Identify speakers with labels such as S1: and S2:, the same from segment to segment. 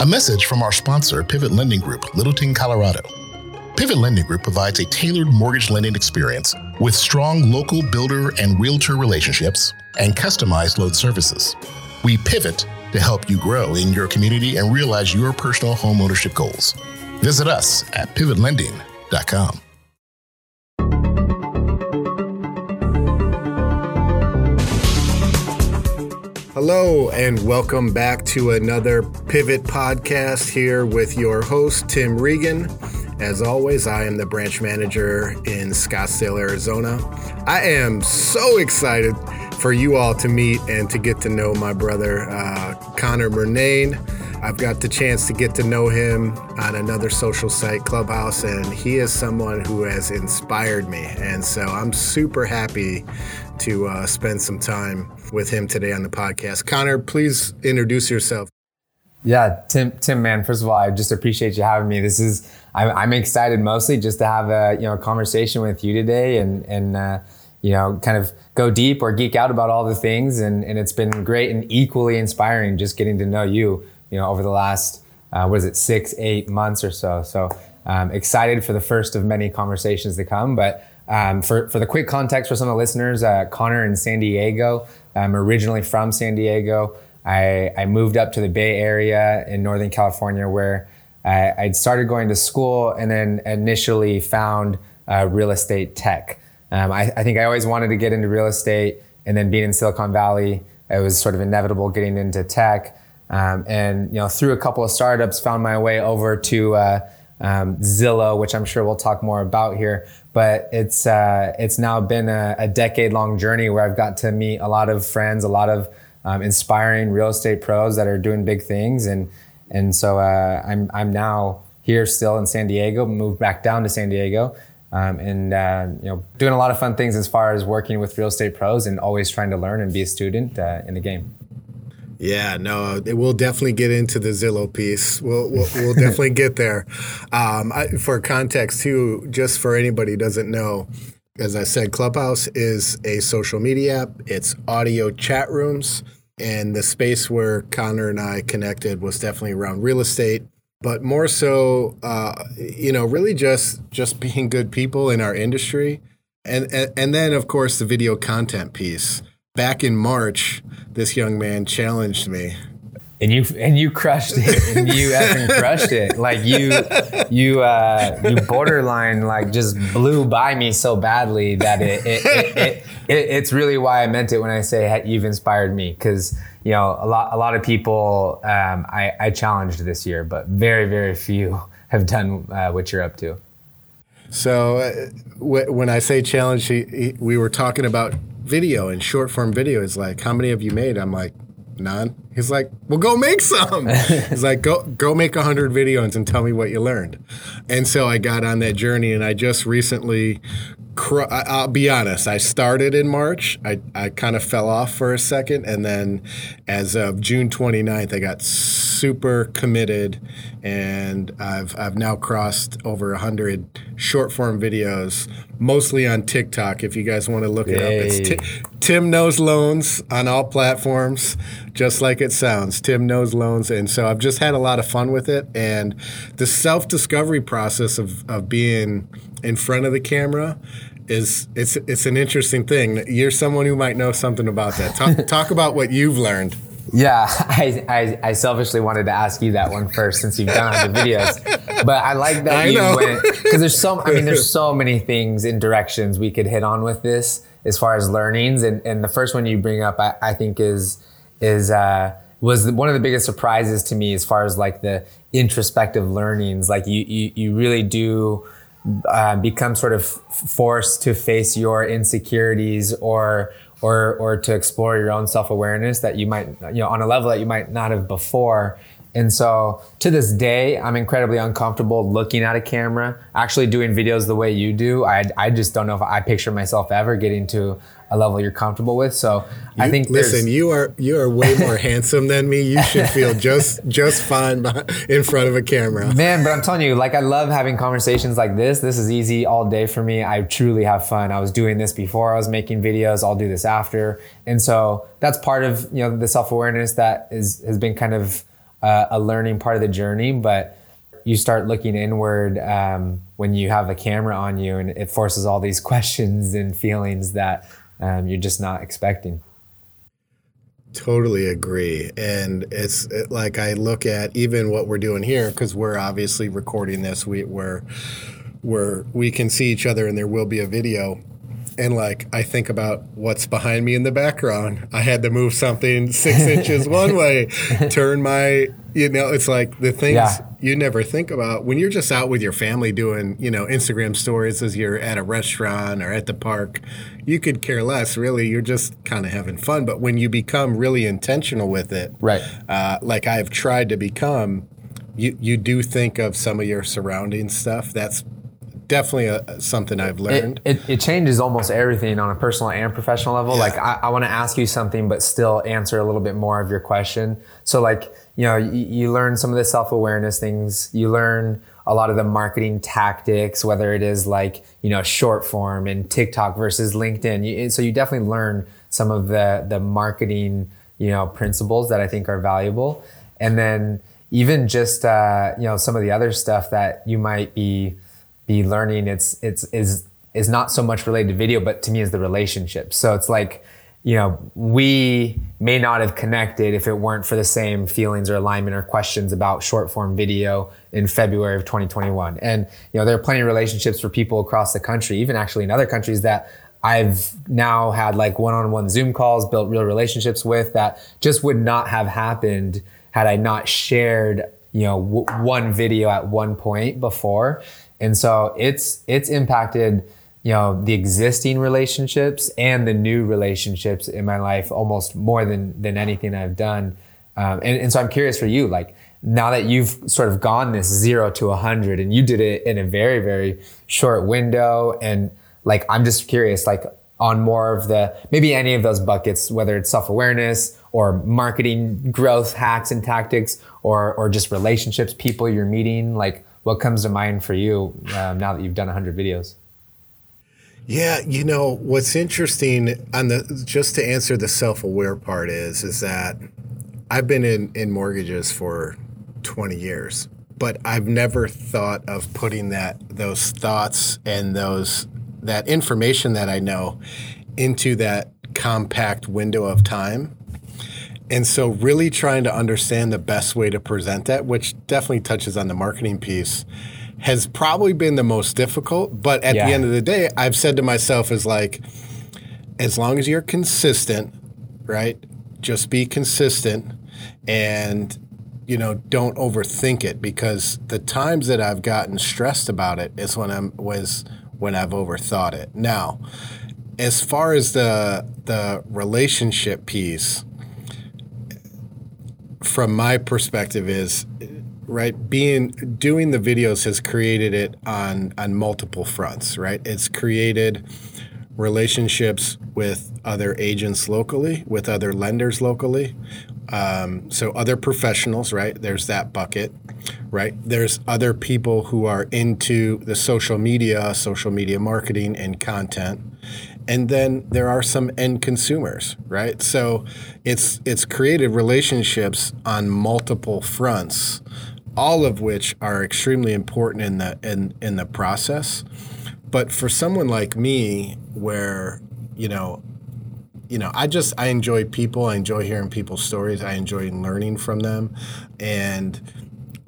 S1: A message from our sponsor, Pivot Lending Group, Littleton, Colorado. Pivot Lending Group provides a tailored mortgage lending experience with strong local builder and realtor relationships and customized loan services. We pivot to help you grow in your community and realize your personal homeownership goals. Visit us at pivotlending.com.
S2: Hello, and welcome back to another Pivot podcast here with your host, Tim Regan. As always, I am the branch manager in Scottsdale, Arizona. I am so excited for you all to meet and to get to know my brother, uh, Connor Murnane. I've got the chance to get to know him on another social site, Clubhouse, and he is someone who has inspired me. And so I'm super happy to uh, spend some time with him today on the podcast. Connor, please introduce yourself.
S3: Yeah, Tim. Tim, man. First of all, I just appreciate you having me. This is I'm, I'm excited mostly just to have a you know conversation with you today and and uh, you know kind of go deep or geek out about all the things and and it's been great and equally inspiring just getting to know you you know over the last uh, what is it six eight months or so. So um, excited for the first of many conversations to come, but. Um, for, for the quick context for some of the listeners, uh, Connor in San Diego. I'm originally from San Diego. I, I moved up to the Bay Area in Northern California where I, I'd started going to school and then initially found uh, real estate tech. Um, I, I, think I always wanted to get into real estate and then being in Silicon Valley, it was sort of inevitable getting into tech. Um, and, you know, through a couple of startups, found my way over to uh, um, Zillow, which I'm sure we'll talk more about here. But it's uh, it's now been a, a decade long journey where I've got to meet a lot of friends, a lot of um, inspiring real estate pros that are doing big things, and and so uh, I'm I'm now here still in San Diego, moved back down to San Diego. Um, and uh, you know, doing a lot of fun things as far as working with real estate pros, and always trying to learn and be a student uh, in the game.
S2: Yeah, no, we'll definitely get into the Zillow piece. We'll we'll, we'll definitely get there. Um, I, for context, too, just for anybody doesn't know, as I said, Clubhouse is a social media app. It's audio chat rooms, and the space where Connor and I connected was definitely around real estate, but more so, uh, you know, really just just being good people in our industry, and, and and then of course the video content piece back in March, this young man challenged me.
S3: And you and you crushed it. And you effing crushed it. Like you you uh, you borderline like just blew by me so badly that it it, it, it, it it's really why I meant it when I say hey, you've inspired me because you know a lot a lot of people um, I, I challenged this year, but very very few have done uh, what you're up to.
S2: So uh, w- when I say challenge, he, he, we were talking about video and short form video is like, how many have you made? I'm like, none. He's like, well, go make some. He's like, go go make a hundred videos and tell me what you learned. And so I got on that journey, and I just recently cr- I'll be honest, I started in March. I, I kind of fell off for a second. And then as of June 29th, I got super committed. And I've, I've now crossed over 100 short form videos, mostly on TikTok. If you guys want to look Yay. it up, it's t- Tim Knows Loans on all platforms, just like it sounds. Tim Knows Loans. And so I've just had a lot of fun with it. And the self discovery process of, of being in front of the camera is it's it's an interesting thing. You're someone who might know something about that. Talk, talk about what you've learned.
S3: Yeah, I, I, I, selfishly wanted to ask you that one first since you've done all the videos, but I like that I you know. went because there's so I mean there's so many things and directions we could hit on with this as far as learnings and, and the first one you bring up I, I think is is uh, was one of the biggest surprises to me as far as like the introspective learnings like you you, you really do uh, become sort of forced to face your insecurities or or or to explore your own self awareness that you might you know on a level that you might not have before. And so to this day, I'm incredibly uncomfortable looking at a camera, actually doing videos the way you do. I, I just don't know if I picture myself ever getting to a level you're comfortable with. So
S2: you,
S3: I think
S2: listen, you are you are way more handsome than me. You should feel just just fine in front of a camera,
S3: man. But I'm telling you, like I love having conversations like this. This is easy all day for me. I truly have fun. I was doing this before I was making videos. I'll do this after, and so that's part of you know the self awareness that is has been kind of uh, a learning part of the journey, but you start looking inward um, when you have a camera on you, and it forces all these questions and feelings that um, you're just not expecting.
S2: Totally agree. And it's it, like I look at even what we're doing here because we're obviously recording this. We we're, we're we can see each other and there will be a video and like I think about what's behind me in the background. I had to move something six inches one way, turn my, you know, it's like the things yeah. you never think about when you're just out with your family doing, you know, Instagram stories as you're at a restaurant or at the park. You could care less, really. You're just kind of having fun. But when you become really intentional with it,
S3: right?
S2: Uh, like I've tried to become, you you do think of some of your surrounding stuff. That's definitely a, something I've learned.
S3: It, it, it, changes almost everything on a personal and professional level. Yeah. Like I, I want to ask you something, but still answer a little bit more of your question. So like, you know, you, you learn some of the self-awareness things, you learn a lot of the marketing tactics, whether it is like, you know, short form and TikTok versus LinkedIn. You, so you definitely learn some of the, the marketing, you know, principles that I think are valuable. And then even just, uh, you know, some of the other stuff that you might be, be learning it's it's is is not so much related to video but to me is the relationship so it's like you know we may not have connected if it weren't for the same feelings or alignment or questions about short form video in february of 2021 and you know there are plenty of relationships for people across the country even actually in other countries that I've now had like one-on-one Zoom calls, built real relationships with that just would not have happened had I not shared, you know, w- one video at one point before. And so it's it's impacted, you know, the existing relationships and the new relationships in my life almost more than than anything I've done. Um, and, and so I'm curious for you, like now that you've sort of gone this zero to a hundred and you did it in a very, very short window. And like, I'm just curious, like on more of the, maybe any of those buckets, whether it's self-awareness or marketing growth hacks and tactics or, or just relationships, people you're meeting, like what comes to mind for you um, now that you've done 100 videos?
S2: Yeah, you know what's interesting on the just to answer the self-aware part is is that I've been in in mortgages for 20 years, but I've never thought of putting that those thoughts and those that information that I know into that compact window of time and so, really trying to understand the best way to present that, which definitely touches on the marketing piece, has probably been the most difficult. But at yeah. the end of the day, I've said to myself, is like, as long as you're consistent, right? Just be consistent and, you know, don't overthink it because the times that I've gotten stressed about it is when I'm was when I've overthought it. Now, as far as the the relationship piece, from my perspective is right being doing the videos has created it on on multiple fronts right? It's created relationships with other agents locally with other lenders locally um, so other professionals right? There's that bucket right? There's other people who are into the social media social media marketing and content and then there are some end consumers, right? So it's it's created relationships on multiple fronts, all of which are extremely important in the in in the process. But for someone like me, where you know, you know, I just I enjoy people. I enjoy hearing people's stories. I enjoy learning from them, and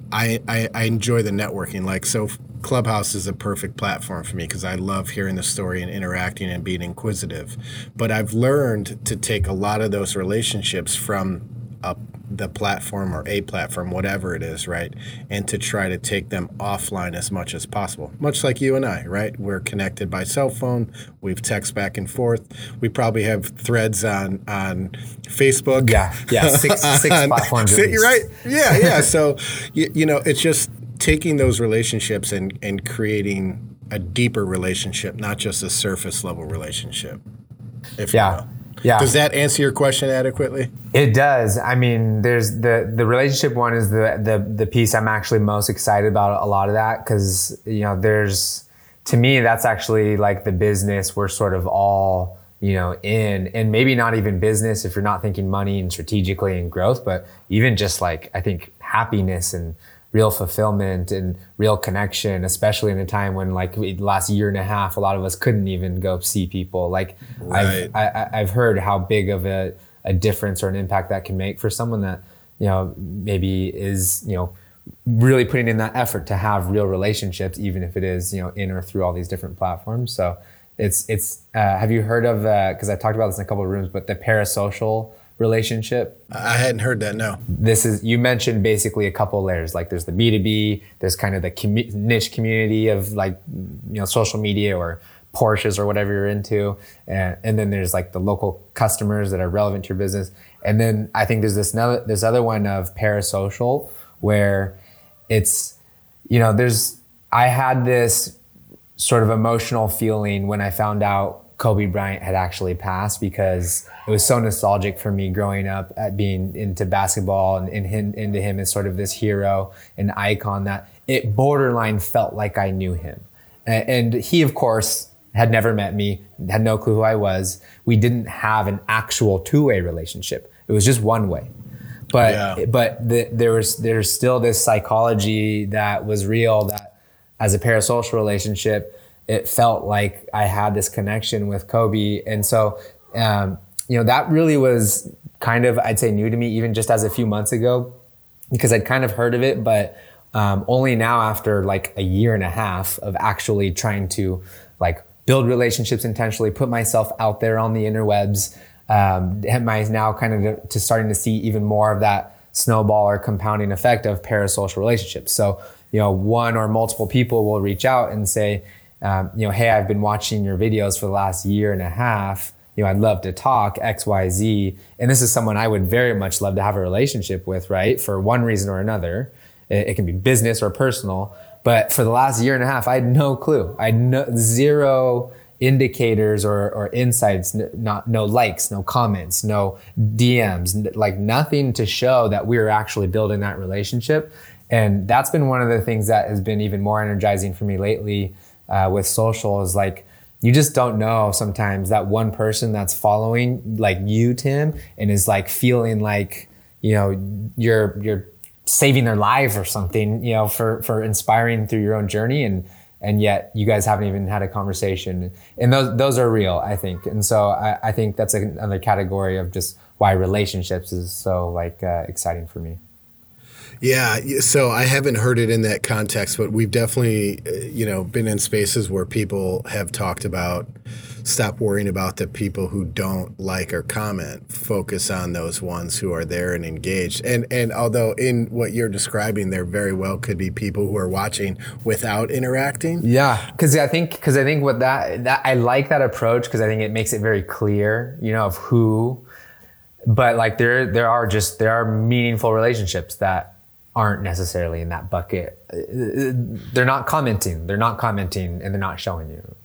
S2: I I, I enjoy the networking. Like so, Clubhouse is a perfect platform for me because I love hearing the story and interacting and being inquisitive. But I've learned to take a lot of those relationships from a, the platform or a platform, whatever it is, right? And to try to take them offline as much as possible. Much like you and I, right? We're connected by cell phone. We've text back and forth. We probably have threads on on Facebook.
S3: Yeah, yeah, six, six platforms.
S2: Right? Yeah, yeah. so you, you know, it's just taking those relationships and, and creating a deeper relationship, not just a surface level relationship.
S3: If yeah. Yeah.
S2: Does that answer your question adequately?
S3: It does. I mean, there's the the relationship one is the the the piece I'm actually most excited about a lot of that cuz you know, there's to me that's actually like the business we're sort of all you know in and maybe not even business if you're not thinking money and strategically and growth but even just like i think happiness and real fulfillment and real connection, especially in a time when like the last year and a half, a lot of us couldn't even go see people. Like
S2: Right.
S3: I've, I, I've heard how big of a, a difference or an impact that can make for someone that, you know, maybe is, you know, really putting in that effort to have real relationships, even if it is, you know, in or through all these different platforms. So it's, it's, uh, have you heard of, uh, cause I talked about this in a couple of rooms, but the parasocial relationship
S2: I hadn't heard that. No.
S3: this is you mentioned basically a couple layers like there's the b2b there's kind of the commu- niche community of like you know social media or porsches or whatever you're into and, and then there's like the local customers that are relevant to your business and then i think there's this another this other one of parasocial where it's you know there's i had this sort of emotional feeling when I found out Kobe Bryant had actually passed because it was so nostalgic for me growing up at being into basketball and, and him, into him as sort of this hero and icon that it borderline felt like I knew him. A- And he, of course, had never met me, had no clue who I was. We didn't have an actual two-way relationship. It was just one way. But
S2: Yeah.
S3: but the, there was there's still this psychology that was real that as a parasocial relationship, it felt like I had this connection with Kobe. And so, um, you know, that really was kind of, I'd say, new to me, even just as a few months ago, because I'd kind of heard of it, but um, only now after like a year and a half of actually trying to like build relationships intentionally, put myself out there on the interwebs, um, am I now kind of to starting to see even more of that snowball or compounding effect of parasocial relationships. So, you know, one or multiple people will reach out and say, um, you know, hey, I've been watching your videos for the last year and a half. You know, I'd love to talk X, Y, Z. And this is someone I would very much love to have a relationship with, right? For one reason or another. It, it can be business or personal. But for the last year and a half, I had no clue. I had no, zero indicators or, or insights, n- not, no likes, no comments, no DMs, n- like nothing to show that we were actually building that relationship. And that's been one of the things that has been even more energizing for me lately uh, with social is like, you just don't know sometimes that one person that's following like you, Tim, and is like feeling like, you know, you're, you're saving their life or something, you know, for, for inspiring through your own journey. And, and yet you guys haven't even had a conversation. And those, those are real, I think. And so I, I think that's another category of just why relationships is so like uh, exciting for me.
S2: Yeah, so I haven't heard it in that context, but we've definitely, uh, you know, been in spaces where people have talked about stop worrying about the people who don't like or comment. Focus on those ones who are there and engaged. And and although in what you're describing, there very well could be people who are watching without interacting.
S3: Yeah, because I think because I think what that that I like that approach because I think it makes it very clear, you know, of who. But like there there are just there are meaningful relationships that aren't necessarily in that bucket. They're not commenting. They're not commenting, and they're not showing you.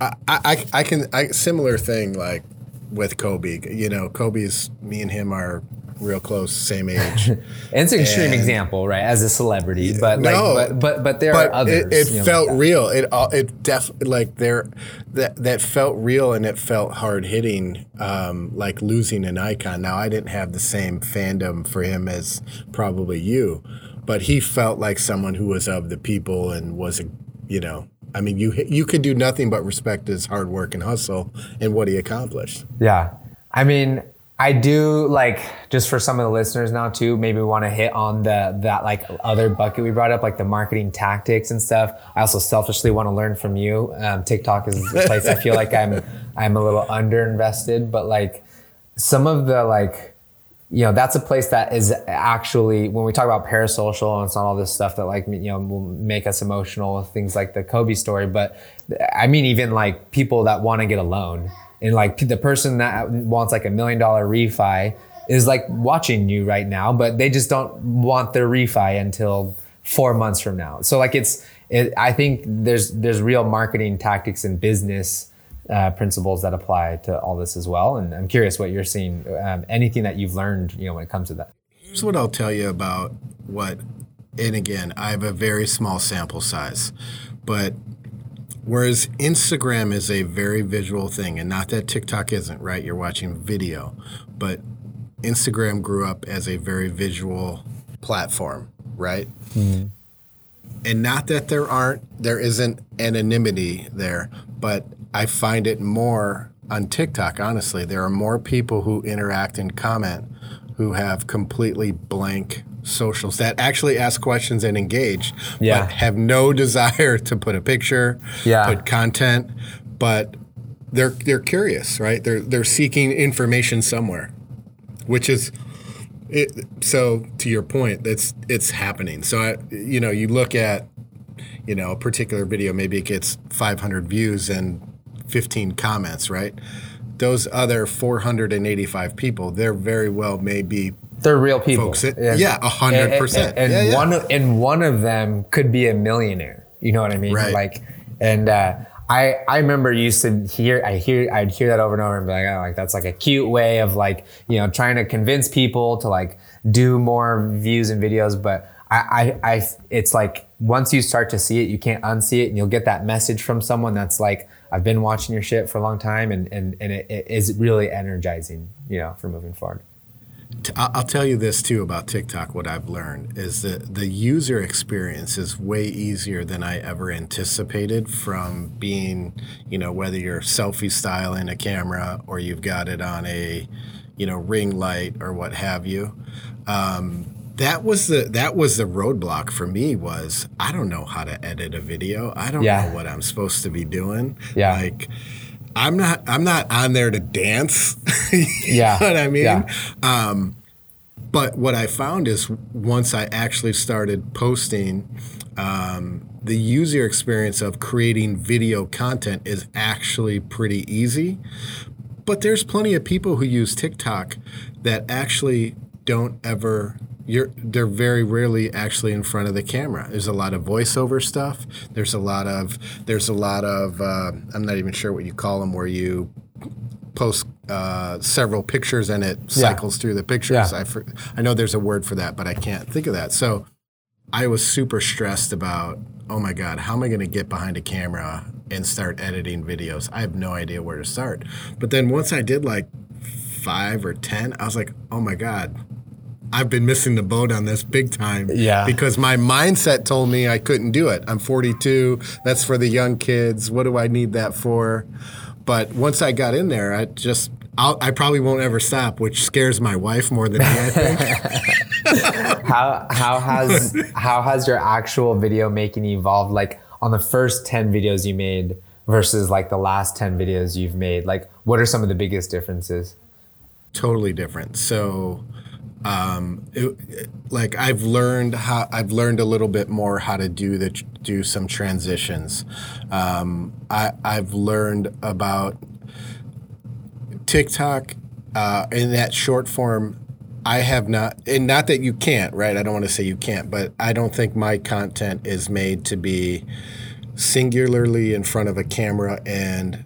S2: I, I, I can I similar thing like with Kobe. You know, Kobe's me and him are real close, same age.
S3: And it's an extreme
S2: And-
S3: example, right? As a celebrity, but like,
S2: No,
S3: but but but there
S2: but
S3: are others.
S2: It, it
S3: you know,
S2: felt
S3: like
S2: real. It all it def like there that that felt real and it felt hard hitting, um, like losing an icon. Now I didn't have the same fandom for him as probably you, but he felt like someone who was of the people and was a you know. I mean, you you could do nothing but respect his hard work and hustle and what he accomplished.
S3: Yeah. I mean, I do like just for some of the listeners now too, maybe want to hit on the that like other bucket we brought up, like the marketing tactics and stuff. I also selfishly want to learn from you. Um, TikTok is a place I feel like I'm I'm a little underinvested, but like some of the like you know that's a place that is actually when we talk about parasocial and it's not all this stuff that like you know will make us emotional things like the kobe story but i mean even like people that want to get a loan and like the person that wants like a million dollar refi is like watching you right now but they just don't want their refi until four months from now so like it's it, i think there's there's real marketing tactics and business uh, principles that apply to all this as well. And I'm curious what you're seeing, um, anything that you've learned, you know, when it comes to that.
S2: Here's what I'll tell you about what, and again, I have a very small sample size, but whereas Instagram is a very visual thing, and not that TikTok isn't, right? You're watching video, but Instagram grew up as a very visual platform, right? Mm-hmm. And not that there aren't, there isn't anonymity there, but I find it more on TikTok, honestly. There are more people who interact and comment who have completely blank socials that actually ask questions and engage,
S3: Yeah.
S2: but have no desire to put a picture,
S3: Yeah.
S2: put content, but they're they're curious, right? They're they're seeking information somewhere, which is it, so to your point, that's it's happening. So I, you know, you look at you know a particular video, maybe it gets 500 views and 15 comments, right? Those other 485 people, they're very well may be
S3: They're real people.
S2: Folks, it- yeah, a hundred
S3: And-
S2: percent.
S3: And, and
S2: Yeah, yeah.
S3: one of, and one of them could be a millionaire. You know what I mean?
S2: Right.
S3: Like, and uh, I I remember used to hear I hear I'd hear that over and over and be like, oh, like that's like a cute way of like you know trying to convince people to like do more views and videos, but. I, I, I, it's like once you start to see it, you can't unsee it, and you'll get that message from someone that's like, "I've been watching your shit for a long time," and and and it, it is really energizing, you know, for moving forward.
S2: I'll tell you this too about TikTok. What I've learned is that the user experience is way easier than I ever anticipated. From being, you know, whether you're selfie style in a camera or you've got it on a, you know, ring light or what have you. Um, that was the that was the roadblock for me. Was I don't know how to edit a video. I don't
S3: Yeah.
S2: know what I'm supposed to be doing.
S3: Yeah.
S2: Like. I'm not. I'm not on there to dance.
S3: Yeah.
S2: what I mean?
S3: Yeah.
S2: But what I found is once I actually started posting, um, the user experience of creating video content is actually pretty easy. But there's plenty of people who use TikTok that actually don't ever. You're, they're very rarely actually in front of the camera. There's a lot of voiceover stuff. There's a lot of there's a lot of uh, I'm not even sure what you call them where you post uh, several pictures and it cycles through the pictures.
S3: Yeah.
S2: I, for, I know there's a word for that, but I can't think of that. So I was super stressed about, oh my God, how am I going to get behind a camera and start editing videos? I have no idea where to start. But then once I did like five or 10, I was like, oh my God, I've been missing the boat on this big time.
S3: Yeah.
S2: Because my mindset told me I couldn't do it. I'm 42. That's for the young kids. What do I need that for? But once I got in there, I just, I'll, I probably won't ever stop, which scares my wife more than me, I think.
S3: how how has how has your actual video making evolved like on the first 10 videos you made versus like the last 10 videos you've made like what are some of the biggest differences
S2: totally different. So, um, it, like I've learned how I've learned a little bit more how to do the do some transitions. Um, I I've learned about TikTok uh, in that short form. I have not, and not that you can't, right? I don't want to say you can't, but I don't think my content is made to be singularly in front of a camera and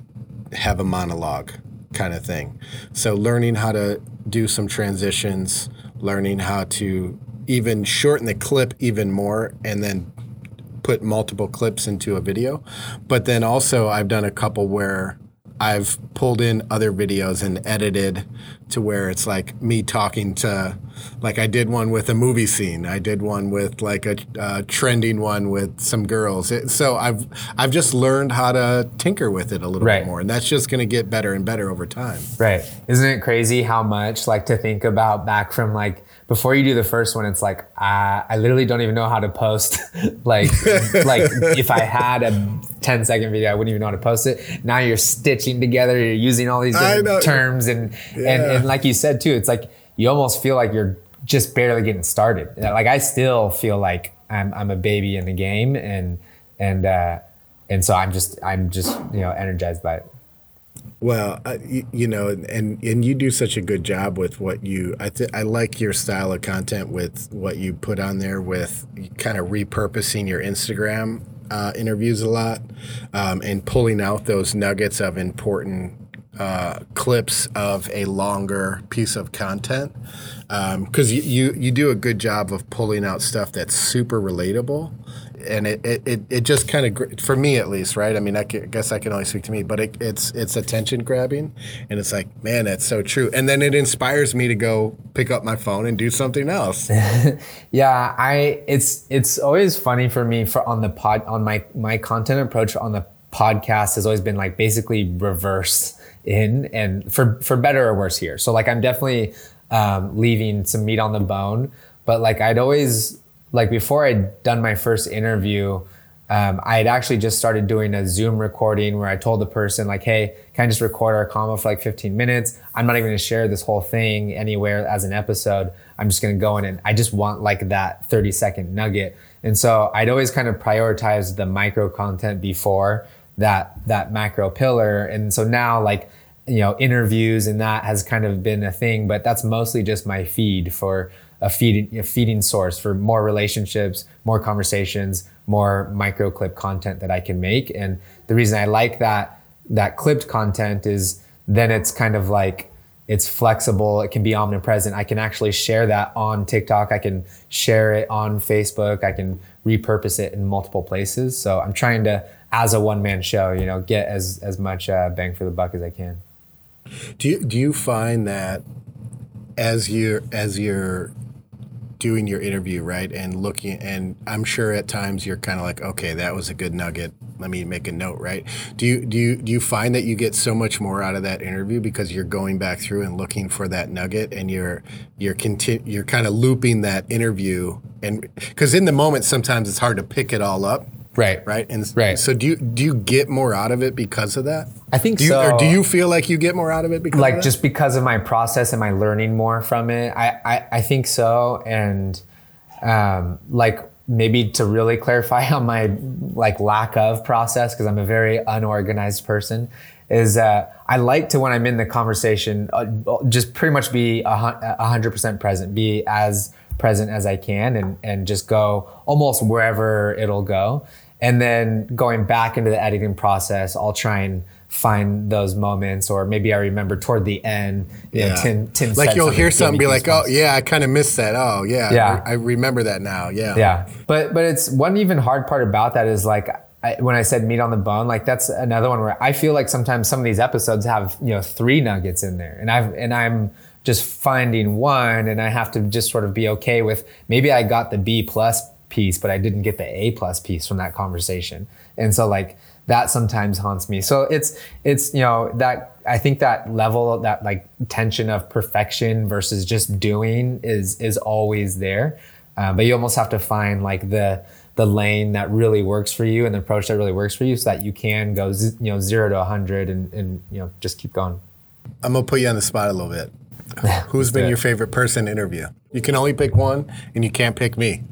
S2: have a monologue kind of thing. So learning how to do some transitions, learning how to even shorten the clip even more and then put multiple clips into a video. But then also I've done a couple where I've pulled in other videos and edited to where it's like me talking to, like I did one with a movie scene. I did one with like a, uh trending one with some girls. It, so I've I've just learned how to tinker with it a little
S3: Right.
S2: bit more, and that's just going to get better and better over time.
S3: right isn't it crazy how much like to think about back from like before you do the first one it's like uh, i literally don't even know how to post. Like like if i had a 10 second video i wouldn't even know how to post it. Now you're stitching together you're using all these different terms and, and
S2: Yeah.
S3: and like you said too it's like you almost feel like you're just barely getting started. Like i still feel like i'm, I'm a baby in the game and and uh and so i'm just i'm just you know energized by it
S2: Well, you, you know, and and you do such a good job with what you. I th- I like your style of content with what you put on there with kind of repurposing your Instagram uh, interviews a lot, um, and pulling out those nuggets of important uh, clips of a longer piece of content. Because you, you you do a good job of pulling out stuff that's super relatable and it it, it, just kind of for me at least, right? I mean, I, guess I can only speak to me, but it, it's it's attention grabbing, and it's like, man, that's so true. And then it inspires me to go pick up my phone and do something else.
S3: yeah, I it's it's always funny for me for on the pod on my my content approach on the podcast has always been like basically reverse in and for for better or worse here. So like I'm definitely um, leaving some meat on the bone, but like I'd always like before I'd done my first interview, um, I had actually just started doing a Zoom recording where I told the person like, "Hey, can I just record our combo for like 15 minutes? I'm not even going to share this whole thing anywhere as an episode. I'm just going to go in and I just want like that 30 second nugget." And so I'd always kind of prioritize the micro content before that that macro pillar. And so now like you know interviews and that has kind of been a thing, but that's mostly just my feed for a feeding a feeding source for more relationships, more conversations, more micro clip content that I can make. And the reason I like that that clipped content is then it's kind of like it's flexible. It can be omnipresent. I can actually share that on tiktok. I can share it on facebook. I can repurpose it in multiple places. So i'm trying to as a one man show, you know, get as as much uh, bang for the buck as I can.
S2: Do you do you find that as you're as you're doing your interview, right, and looking, and I'm sure at times you're kind of like, okay, that was a good nugget. Let me make a note, right? Do you do you do you find that you get so much more out of that interview because you're going back through and looking for that nugget, and you're you're conti- you're kind of looping that interview, and because in the moment sometimes it's hard to pick it all up
S3: Right.
S2: Right. And
S3: right.
S2: So do you do you get more out of it because of that?
S3: I think
S2: do you,
S3: so.
S2: Or do you feel like you get more out of it because
S3: like just because of my process and my learning more from it? I I, I think so. And um, like maybe to really clarify on my like lack of process because I'm a very unorganized person is uh, I like to when I'm in the conversation uh, just pretty much be a hundred percent present, be as present as I can, and and just go almost wherever it'll go. And then going back into the editing process, I'll try and find those moments, or maybe I remember toward the end. You yeah. know, Tim, Tim
S2: like you'll hear something, be like, "Oh, yeah, I kind of missed that." Oh, yeah, yeah, I, I, remember that now. Yeah,
S3: yeah. But but it's one even hard part about that is like I, when I said meat on the bone, like that's another one where I feel like sometimes some of these episodes have you know three nuggets in there, and I've and I'm just finding one, and I have to just sort of be okay with maybe I got the B plus piece, but I didn't get the A plus piece from that conversation. And so like that sometimes haunts me. So it's it's you know that I think that level that like tension of perfection versus just doing is is always there. Uh, but you almost have to find like the the lane that really works for you and the approach that really works for you so that you can go you know zero to a 100 and, and you know just keep going
S2: i'm gonna put you on the spot a little bit who's been your favorite person interview you can only pick one and you can't pick me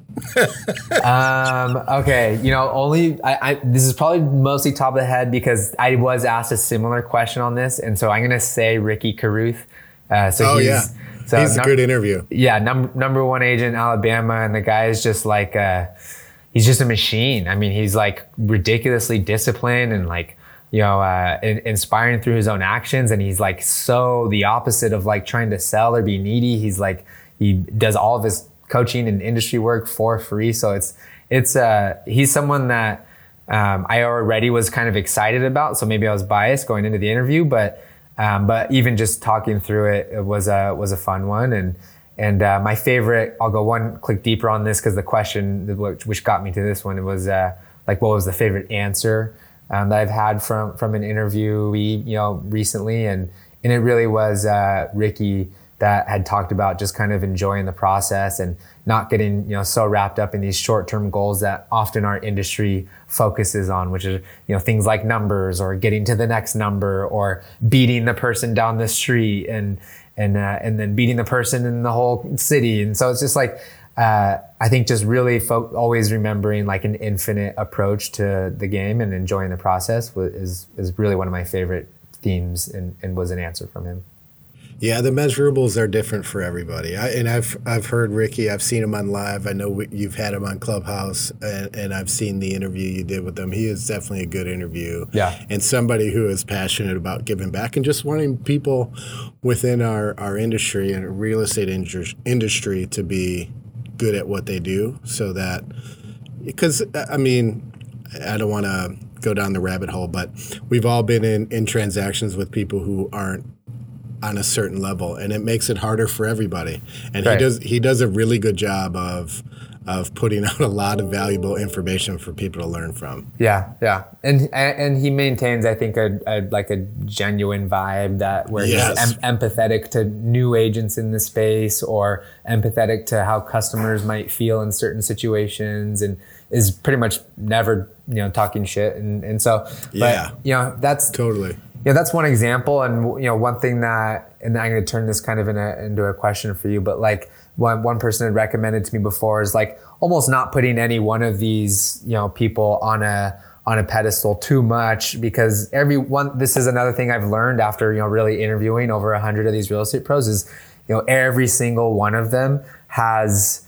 S3: um, okay, you know, only I, I, This is probably mostly top of the head because I was asked a similar question on this, and so I'm gonna say Ricky Carruth.
S2: Uh, so oh he's, yeah, so he's num- a good interview.
S3: Yeah, num- number one agent in Alabama, and the guy is just like uh, he's just a machine. I mean, he's like ridiculously disciplined and like you know uh, in- inspiring through his own actions, and he's like so the opposite of like trying to sell or be needy. He's like he does all of his coaching and industry work for free. So it's it's uh, he's someone that um, I already was kind of excited about. So maybe I was biased going into the interview, but um, but even just talking through it, it was a was a fun one. And and uh, my favorite, I'll go one click deeper on this because the question which, which, got me to this one was uh, like what was the favorite answer um, that I've had from from an interviewee you know recently, and and it really was uh, Ricky that had talked about just kind of enjoying the process and not getting you know so wrapped up in these short-term goals that often our industry focuses on which is you know things like numbers or getting to the next number or beating the person down the street and and uh, and then beating the person in the whole city and so it's just like uh, I think just really fo- always remembering like an infinite approach to the game and enjoying the process was, is is really one of my favorite themes and, and was an answer from him.
S2: Yeah, the measurables are different for everybody. I, and I've I've heard Ricky. I've seen him on live. I know you've had him on Clubhouse, and, and, I've seen the interview you did with him. He is definitely a good interview.
S3: Yeah,
S2: and somebody who is passionate about giving back and just wanting people within our our industry and real estate industry to be good at what they do, so that because I mean, I don't want to go down the rabbit hole, but we've all been in, in transactions with people who aren't on a certain level, and it makes it harder for everybody. And
S3: Right.
S2: he does he does a really good job of of putting out a lot of valuable information for people to learn from.
S3: Yeah, yeah, and and he maintains, I think, a, a like a genuine vibe that where
S2: Yes.
S3: he's em- empathetic to new agents in the space or empathetic to how customers might feel in certain situations, and is pretty much never you know talking shit, and and so
S2: Yeah.
S3: but you know that's
S2: Totally.
S3: Yeah, that's one example, and you know, one thing that, and I'm going to turn this kind of in a, into a question for you, but like one one person had recommended to me before is like almost not putting any one of these you know people on a on a pedestal too much because every one. This is another thing I've learned after you know really interviewing over a hundred of these real estate pros is you know every single one of them has,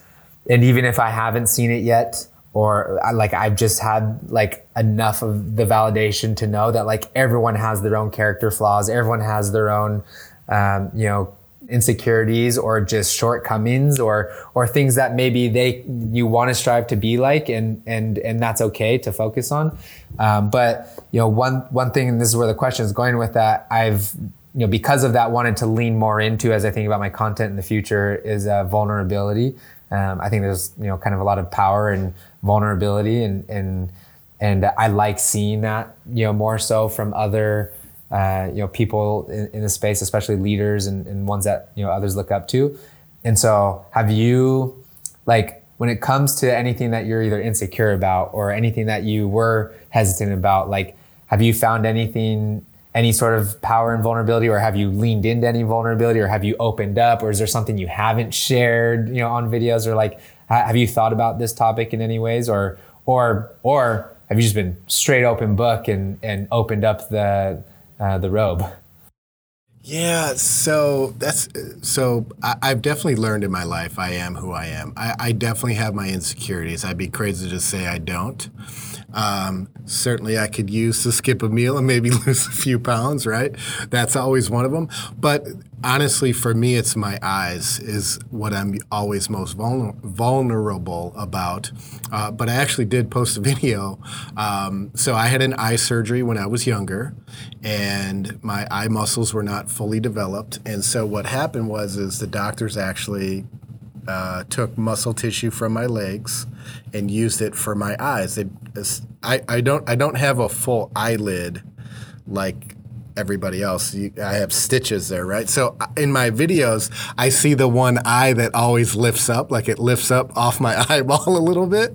S3: and even if I haven't seen it yet or I- like I've just had like enough of the validation to know that like everyone has their own character flaws, everyone has their own, um, you know, insecurities or just shortcomings or or things that maybe they you want to strive to be like and and and that's okay to focus on. Um, but you know, one one thing, and this is where the question is going with that, I've you know because of that wanted to lean more into as I think about my content in the future is uh, vulnerability. Um, I think there's you know kind of a lot of power and vulnerability and and and I like seeing that you know more so from other uh, you know people in, in the space, especially leaders and, and ones that you know others look up to. And so, have you like when it comes to anything that you're either insecure about or anything that you were hesitant about, like have you found anything? Any sort of power and vulnerability, or have you leaned into any vulnerability, or have you opened up, or is there something you haven't shared, you know, on videos, or like, have you thought about this topic in any ways, or, or, or have you just been straight open book and and opened up the uh, the robe?
S2: Yeah, so that's so I, I've definitely learned in my life I am who I am. I, I definitely have my insecurities. I'd be crazy to say I don't. Um, certainly, I could use to skip a meal and maybe lose a few pounds, right? That's always one of them. But honestly, for me, it's my eyes is what I'm always most vulner- vulnerable about. Uh, but I actually did post a video. Um, so I had an eye surgery when I was younger, and my eye muscles were not fully developed. And so what happened was, is the doctors actually uh, took muscle tissue from my legs and used it for my eyes. They, I, I don't I don't have a full eyelid like everybody else. You, I have stitches there, right? So uh, in my videos, I see the one eye that always lifts up, like it lifts up off my eyeball a little bit.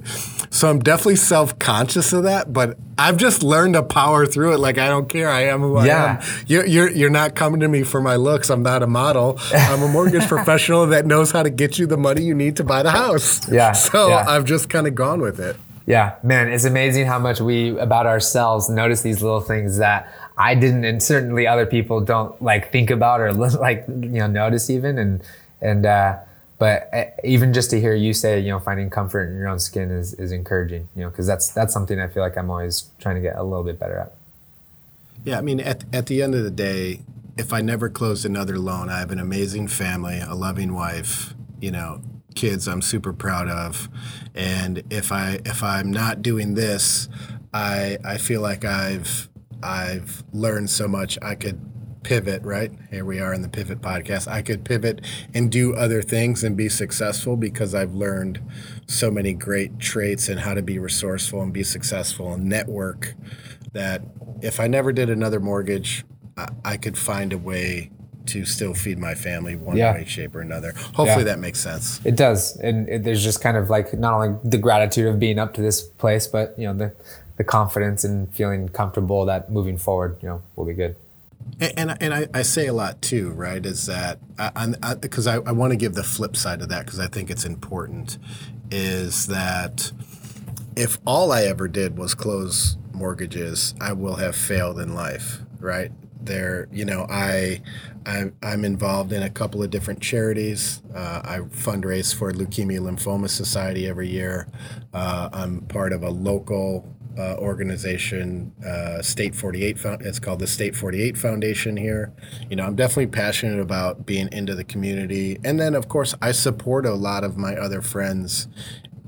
S2: So I'm definitely self conscious of that, but I've just learned to power through it. Like I don't care. I am who
S3: Yeah.
S2: I am. You're, you're you're not coming to me for my looks. I'm not a model. I'm a mortgage professional that knows how to get you the money you need to buy the house.
S3: Yeah,
S2: So
S3: yeah.
S2: I've just kind of gone with it.
S3: Yeah, man, it's amazing how much we about ourselves notice these little things that I didn't, and certainly other people don't like think about or like you know notice even. And and uh, but uh, even just to hear you say you know finding comfort in your own skin is is encouraging. You know, because that's that's something I feel like I'm always trying to get a little bit better at.
S2: Yeah, I mean, at, at the end of the day, if I never closed another loan, I have an amazing family, a loving wife, you know, kids I'm super proud of, and if I if I'm not doing this, I I feel like I've I've learned so much. I could pivot, right? Here we are in the Pivot podcast. I could pivot and do other things and be successful because I've learned so many great traits and how to be resourceful and be successful and network that if I never did another mortgage, I, I could find a way to still feed my family one
S3: Yeah.
S2: way, shape, or another. Hopefully
S3: Yeah.
S2: that makes sense.
S3: It does, and it, there's just kind of like not only the gratitude of being up to this place, but you know the the confidence and feeling comfortable that moving forward, you know, will be good.
S2: And and, and I, I say a lot too, right? Is that because I, I, want to give the flip side of that because I think it's important. Is that if all I ever did was close mortgages, I will have failed in life, right? There, you know, I, I I'm involved in a couple of different charities. Uh, I fundraise for Leukemia Lymphoma Society every year. Uh, I'm part of a local uh, organization, uh, State 48. Found, it's called the State 48 Foundation here. You know, I'm definitely passionate about being into the community, and then of course I support a lot of my other friends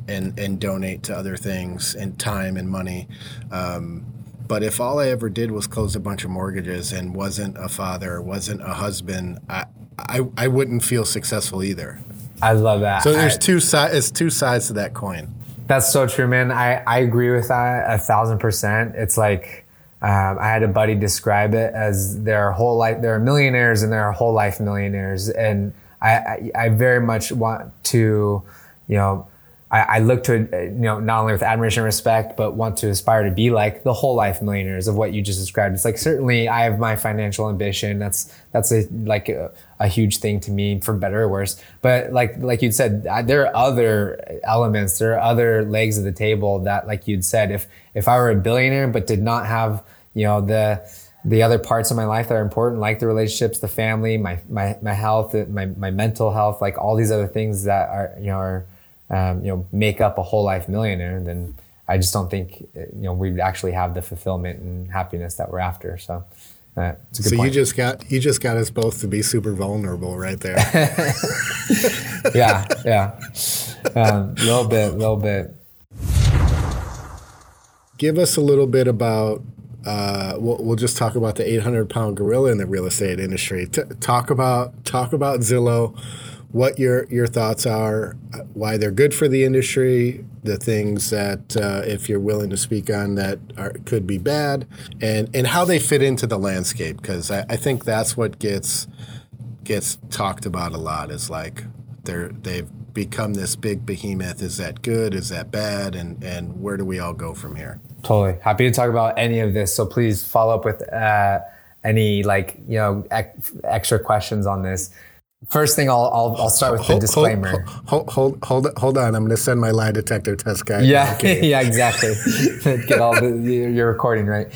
S2: and and donate to other things and time and money. Um, but if all I ever did was close a bunch of mortgages and wasn't a father, wasn't a husband, I I, I wouldn't feel successful either.
S3: I love that.
S2: So there's
S3: I-
S2: two sides. It's two sides to that coin.
S3: That's so true, man. I, I agree with that a thousand percent. It's like um, I had a buddy describe it as their whole life. There are millionaires and there are whole life millionaires, and I, I, I very much want to, you know, I, I look to uh, you know not only with admiration and respect, but want to aspire to be like the whole life millionaires of what you just described. It's like certainly I have my financial ambition. That's that's a like a, a huge thing to me, for better or worse. But like like you said, there are other elements, there are other legs of the table that, like you'd said, if if I were a billionaire but did not have you know the the other parts of my life that are important, like the relationships, the family, my my my health, my my mental health, like all these other things that are you know are um, you know make up a whole life millionaire, then I just don't think uh, you know we actually have the fulfillment and happiness that we're after. So. Uh, it's a good
S2: So
S3: point.
S2: you just got you just got us both to be super vulnerable right there.
S3: yeah, yeah, a um, little bit, a little bit.
S2: Give us a little bit about. Uh, we'll, we'll just talk about the 800 pound gorilla in the real estate industry. T- talk about talk about Zillow, what your your thoughts are, why they're good for the industry, the things that uh, if you're willing to speak on that are, could be bad, and and how they fit into the landscape. Because I, I think that's what gets gets talked about a lot. Is like they're they've become this big behemoth. Is that good? Is that bad? And and where do we all go from here?
S3: Totally happy to talk about any of this. So please follow up with uh, any like you know ec- extra questions on this. First thing, I'll I'll, I'll start with the disclaimer.
S2: Hold, hold, hold, hold on. I'm going to send my lie detector test guy.
S3: Yeah,
S2: Okay.
S3: yeah, exactly. Get all the you're recording right.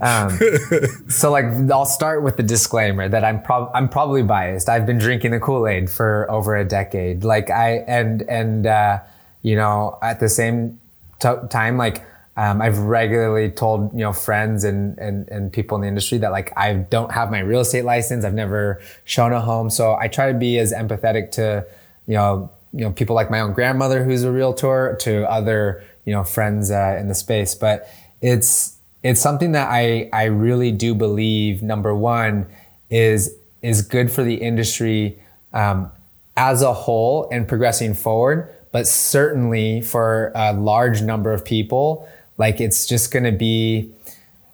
S3: Um, so like, I'll start with the disclaimer that I'm prob- I'm probably biased. I've been drinking the Kool Aid for over a decade. Like I and and uh, you know at the same to time like. Um, I've regularly told you know friends and, and and people in the industry that like I don't have my real estate license. I've never shown a home, so I try to be as empathetic to you know you know people like my own grandmother who's a realtor to other you know friends uh, in the space. But it's it's something that I I really do believe. Number one is is good for the industry um, as a whole and progressing forward. But certainly for a large number of people, like it's just going to be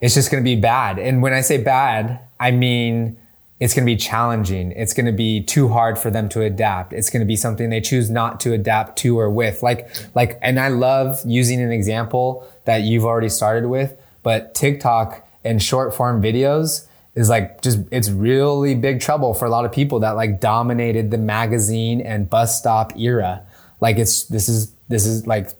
S3: it's just going to be bad. And when I say bad, I mean it's going to be challenging. It's going to be too hard for them to adapt. It's going to be something they choose not to adapt to or with. Like like and I love using an example that you've already started with, but TikTok and short form videos is like just it's really big trouble for a lot of people that like dominated the magazine and bus stop era. Like it's this is this is like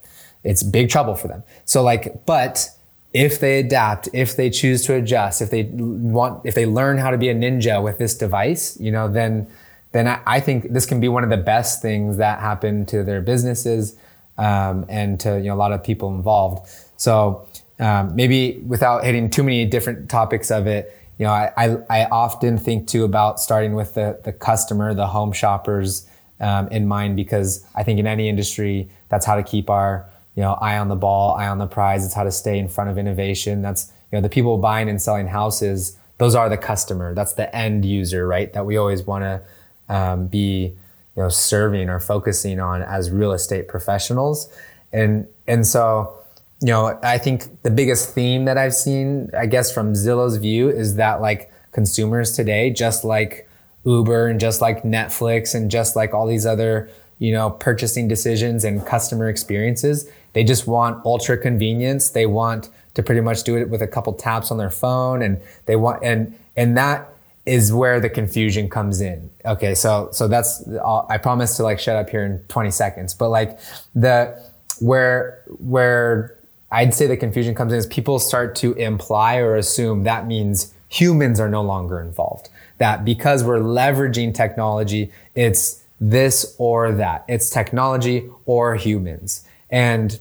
S3: it's big trouble for them. So like but if they adapt, if they choose to adjust, if they want, if they learn how to be a ninja with this device, you know, then, then I, I think this can be one of the best things that happen to their businesses um, and to you know a lot of people involved. So um, maybe without hitting too many different topics of it, you know, I, I, I often think too about starting with the the customer, the home shoppers um, in mind, because I think in any industry, that's how to keep our you know, eye on the ball, eye on the prize. It's how to stay in front of innovation. That's, you know, the people buying and selling houses, those are the customer. That's the end user, right? That we always want to um, be, you know, serving or focusing on as real estate professionals. And, and so, you know, I think the biggest theme that I've seen, I guess from Zillow's view is that like consumers today, just like Uber and just like Netflix and just like all these other, you know, purchasing decisions and customer experiences, they just want ultra convenience. They want to pretty much do it with a couple taps on their phone and they want, and, and that is where the confusion comes in. Okay. So, so that's, I'll, I promise to like shut up here in 20 seconds, but like the, where, where I'd say the confusion comes in is people start to imply or assume that means humans are no longer involved. That because we're leveraging technology, it's this or that. It's technology or humans. And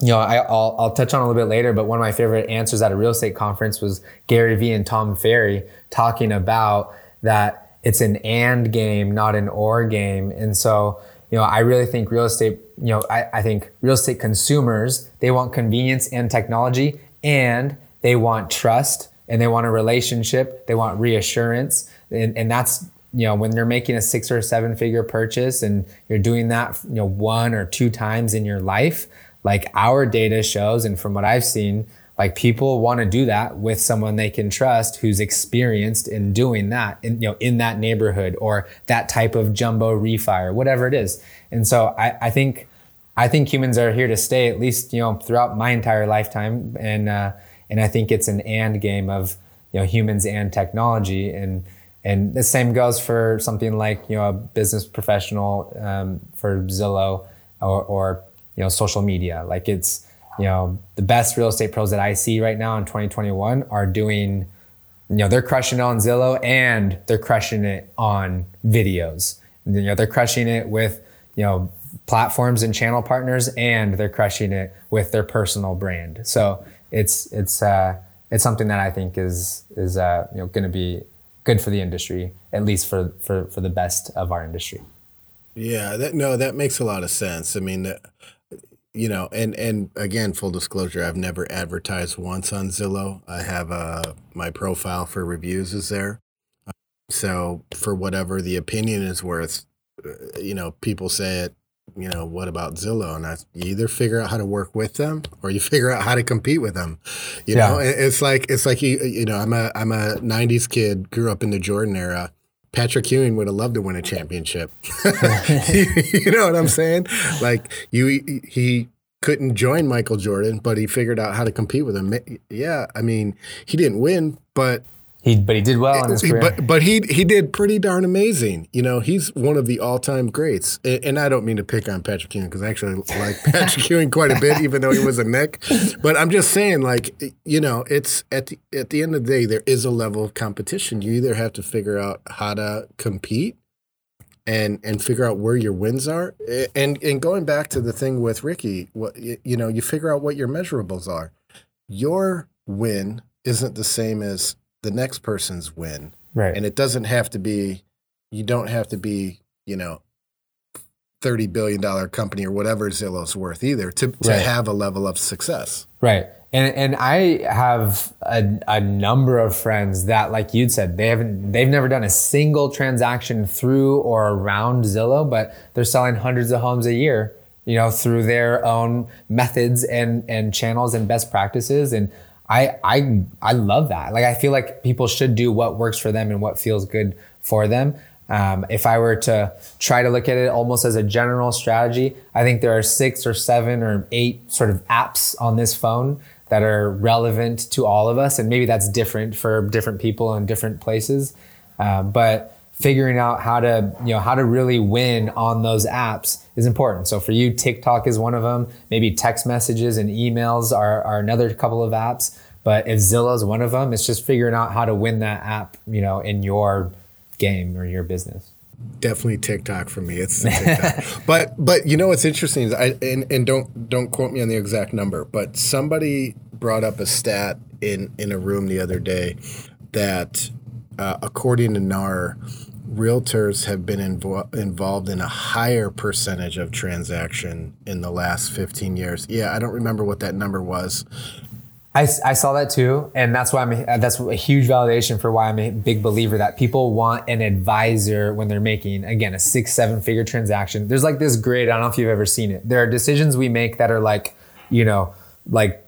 S3: you know, I, will I'll touch on a little bit later, but one of my favorite answers at a real estate conference was Gary Vee and Tom Ferry talking about that it's an and game, not an or game. And so, you know, I really think real estate, you know, I, I think real estate consumers, they want convenience and technology and they want trust and they want a relationship. They want reassurance. And, and that's, you know, when you're making a six or seven figure purchase and you're doing that, you know, one or two times in your life, like our data shows, and from what I've seen, like people want to do that with someone they can trust who's experienced in doing that in you know in that neighborhood or that type of jumbo refi or whatever it is. And so I, I think I think humans are here to stay at least you know throughout my entire lifetime and uh, and I think it's an and game of you know humans and technology and and the same goes for something like you know a business professional um, for Zillow or, or you know social media like it's you know, the best real estate pros that I see right now in 2021 are doing, you know, they're crushing it on Zillow and they're crushing it on videos. You know, they're crushing it with, you know, platforms and channel partners and they're crushing it with their personal brand. So it's, it's, uh, it's something that I think is, is, uh, you know, going to be good for the industry, at least for, for, for the best of our industry.
S2: Yeah, that, no, that makes a lot of sense. I mean, you know, and and again, full disclosure, I've never advertised once on Zillow. I have uh, my profile for reviews is there. So for whatever the opinion is worth, uh, you know, people say it. You know, what about Zillow? And I, you either figure out how to work with them, or you figure out how to compete with them. You yeah. know, it's like it's like you you know, I'm a I'm a '90s kid, grew up in the Jordan era. Patrick Ewing would have loved to win a championship. you know what I'm saying? Like you, he couldn't join Michael Jordan, but he figured out how to compete with him. Yeah, I mean, he didn't win, but
S3: he, but he did well in his career.
S2: But but he he did pretty darn amazing. You know, he's one of the all time greats. And, and, I don't mean to pick on Patrick Ewing because I actually like Patrick Ewing quite a bit, even though he was a Knick. But I'm just saying, like you know, it's at the at the end of the day, there is a level of competition. You either have to figure out how to compete and and figure out where your wins are. And and going back to the thing with Ricky, what you know, you figure out what your measurables are. Your win isn't the same as the next person's win.
S3: Right.
S2: And it doesn't have to be, you don't have to be, you know, $30 billion company or whatever Zillow's worth either to, to right. have a level of success.
S3: Right. And, and I have a, a number of friends that, like you'd said, they haven't, they've never done a single transaction through or around Zillow, but they're selling hundreds of homes a year, you know, through their own methods and, and channels and best practices. And I I I love that. Like I feel like people should do what works for them and what feels good for them. Um, if I were to try to look at it almost as a general strategy, I think there are six or seven or eight sort of apps on this phone that are relevant to all of us, and maybe that's different for different people in different places. Uh, but figuring out how to you know how to really win on those apps is important. So for you tiktok is one of them. Maybe text messages and emails are, are another couple of apps. But if zillow is one of them it's just figuring out how to win that app you know in your game or your business.
S2: Definitely tiktok for me. It's but but you know what's interesting is i and, and don't don't quote me on the exact number but somebody brought up a stat in in a room the other day that uh, according to NAR, realtors have been invo- involved in a higher percentage of transaction in the last 15 years. Yeah, I don't remember what that number was.
S3: I, I saw that too, and that's why I'm that's a huge validation for why I'm a big believer that people want an advisor when they're making again a six seven figure transaction. There's like this grid. I don't know if you've ever seen it. There are decisions we make that are like, you know, like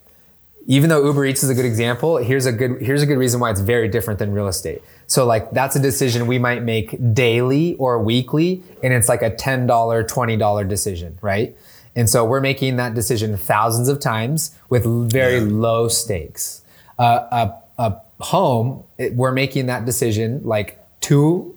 S3: even though Uber Eats is a good example, here's a good here's a good reason why it's very different than real estate. So like that's a decision we might make daily or weekly, and it's like a $10, $20 decision, right? And so we're making that decision thousands of times with very yeah. low stakes. Uh, a, a home, it, we're making that decision like two,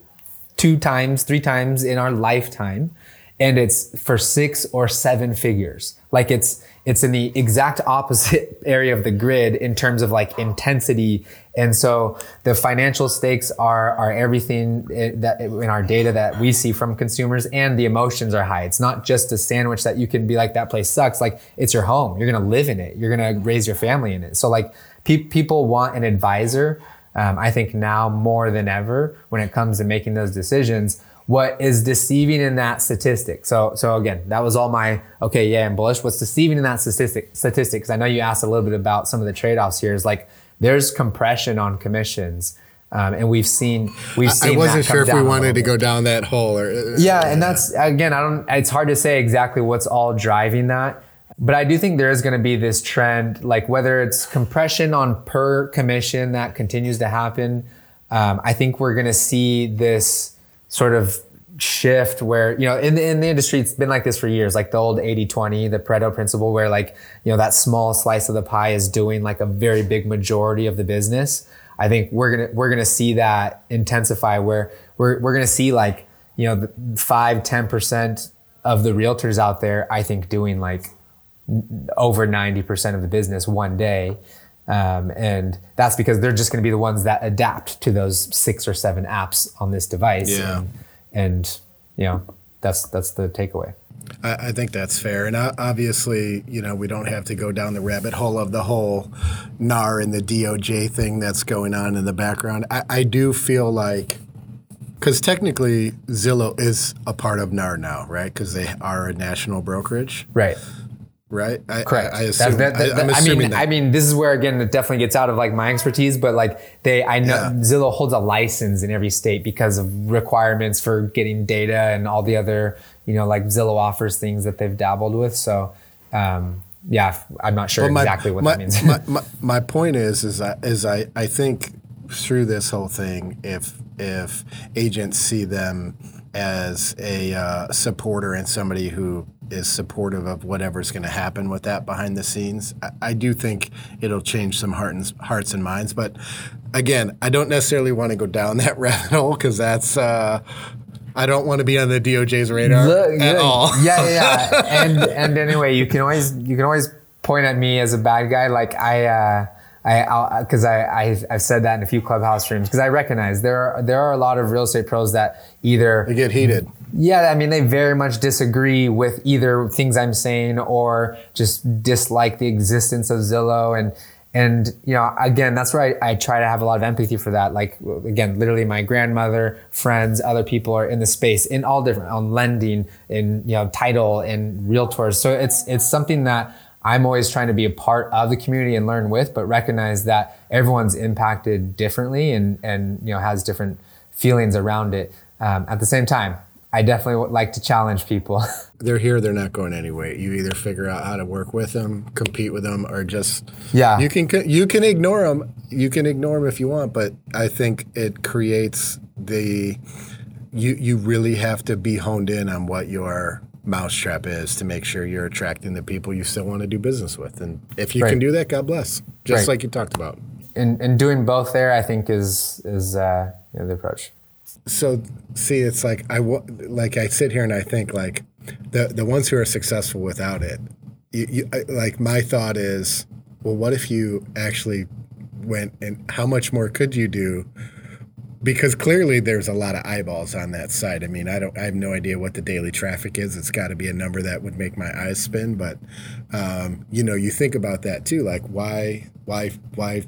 S3: two times, three times in our lifetime, and it's for six or seven figures. Like it's it's in the exact opposite area of the grid in terms of like intensity. And so the financial stakes are, are everything that in our data that we see from consumers and the emotions are high. It's not just a sandwich that you can be like, that place sucks. Like it's your home. You're going to live in it. You're going to raise your family in it. So like pe- people want an advisor. Um, I think now more than ever when it comes to making those decisions what is deceiving in that statistic? So, so again, that was all my okay. Yeah, I'm bullish. What's deceiving in that statistic? Statistics. I know you asked a little bit about some of the trade offs here. Is like there's compression on commissions. Um, and we've seen we've seen.
S2: I wasn't sure if we wanted to go down that hole or. Uh,
S3: yeah, and that's again, I don't. It's hard to say exactly what's all driving that, but I do think there is going to be this trend, like whether it's compression on per commission that continues to happen. Um, I think we're going to see this sort of shift where you know in the, in the industry it's been like this for years like the old 80-20 the pareto principle where like you know that small slice of the pie is doing like a very big majority of the business. I think we're gonna we're gonna see that intensify where we're, we're gonna see like you know the 5 10% of the realtors out there i think doing like over 90% of the business one day um, and that's because they're just going to be the ones that adapt to those six or seven apps on this device.
S2: Yeah.
S3: And, and you know, that's that's the takeaway.
S2: I, I, think that's fair, and obviously, you know, we don't have to go down the rabbit hole of the whole NAR and the DOJ thing that's going on in the background. I, I do feel like, because technically Zillow is a part of NAR now, right? Because they are a national brokerage,
S3: right?
S2: Right? I,
S3: Correct.
S2: I, I assume.
S3: That, that, that, I, I, mean, that. I mean, this is where again it definitely gets out of like my expertise, but like they, I know yeah. Zillow holds a license in every state because of requirements for getting data and all the other, you know, like Zillow offers things that they've dabbled with. So, um, yeah, I'm not sure my, exactly what
S2: my,
S3: that means.
S2: my, my, my point is, is I, is I, I think through this whole thing, if if agents see them as a uh, supporter and somebody who is supportive of whatever's going to happen with that behind the scenes. I, I, do think it'll change some heart and, hearts and minds. But again, I don't necessarily want to go down that rabbit hole because that's. Uh, I don't want to be on the DOJ's radar Look, at
S3: yeah,
S2: all.
S3: yeah, yeah. and and anyway, you can always you can always point at me as a bad guy. Like I. Uh, I because I, I have said that in a few clubhouse streams because I recognize there are there are a lot of real estate pros that either
S2: they get heated.
S3: Yeah, I mean they very much disagree with either things I'm saying or just dislike the existence of Zillow and and you know again that's where I, I try to have a lot of empathy for that. Like again, literally my grandmother, friends, other people are in the space in all different on lending, in you know title, and realtors. So it's it's something that I'm always trying to be a part of the community and learn with, but recognize that everyone's impacted differently and, and you know, has different feelings around it. Um, at the same time, I definitely would like to challenge people.
S2: they're here, they're not going anywhere. You either figure out how to work with them, compete with them, or just
S3: yeah.
S2: You can you can ignore them. You can ignore them if you want, but I think it creates the you you really have to be honed in on what your mousetrap is to make sure you're attracting the people you still want to do business with. And if you right. can do that, God bless. Just right. like you talked about.
S3: And, and doing both there, I think is is uh, you know, the approach.
S2: So see, it's like I like I sit here and I think like the the ones who are successful without it. You, you, like my thought is, well, what if you actually went and how much more could you do because clearly there's a lot of eyeballs on that site. I mean, I don't, I have no idea what the daily traffic is. It's got to be a number that would make my eyes spin. But um, you know, you think about that too. Like, why, why, why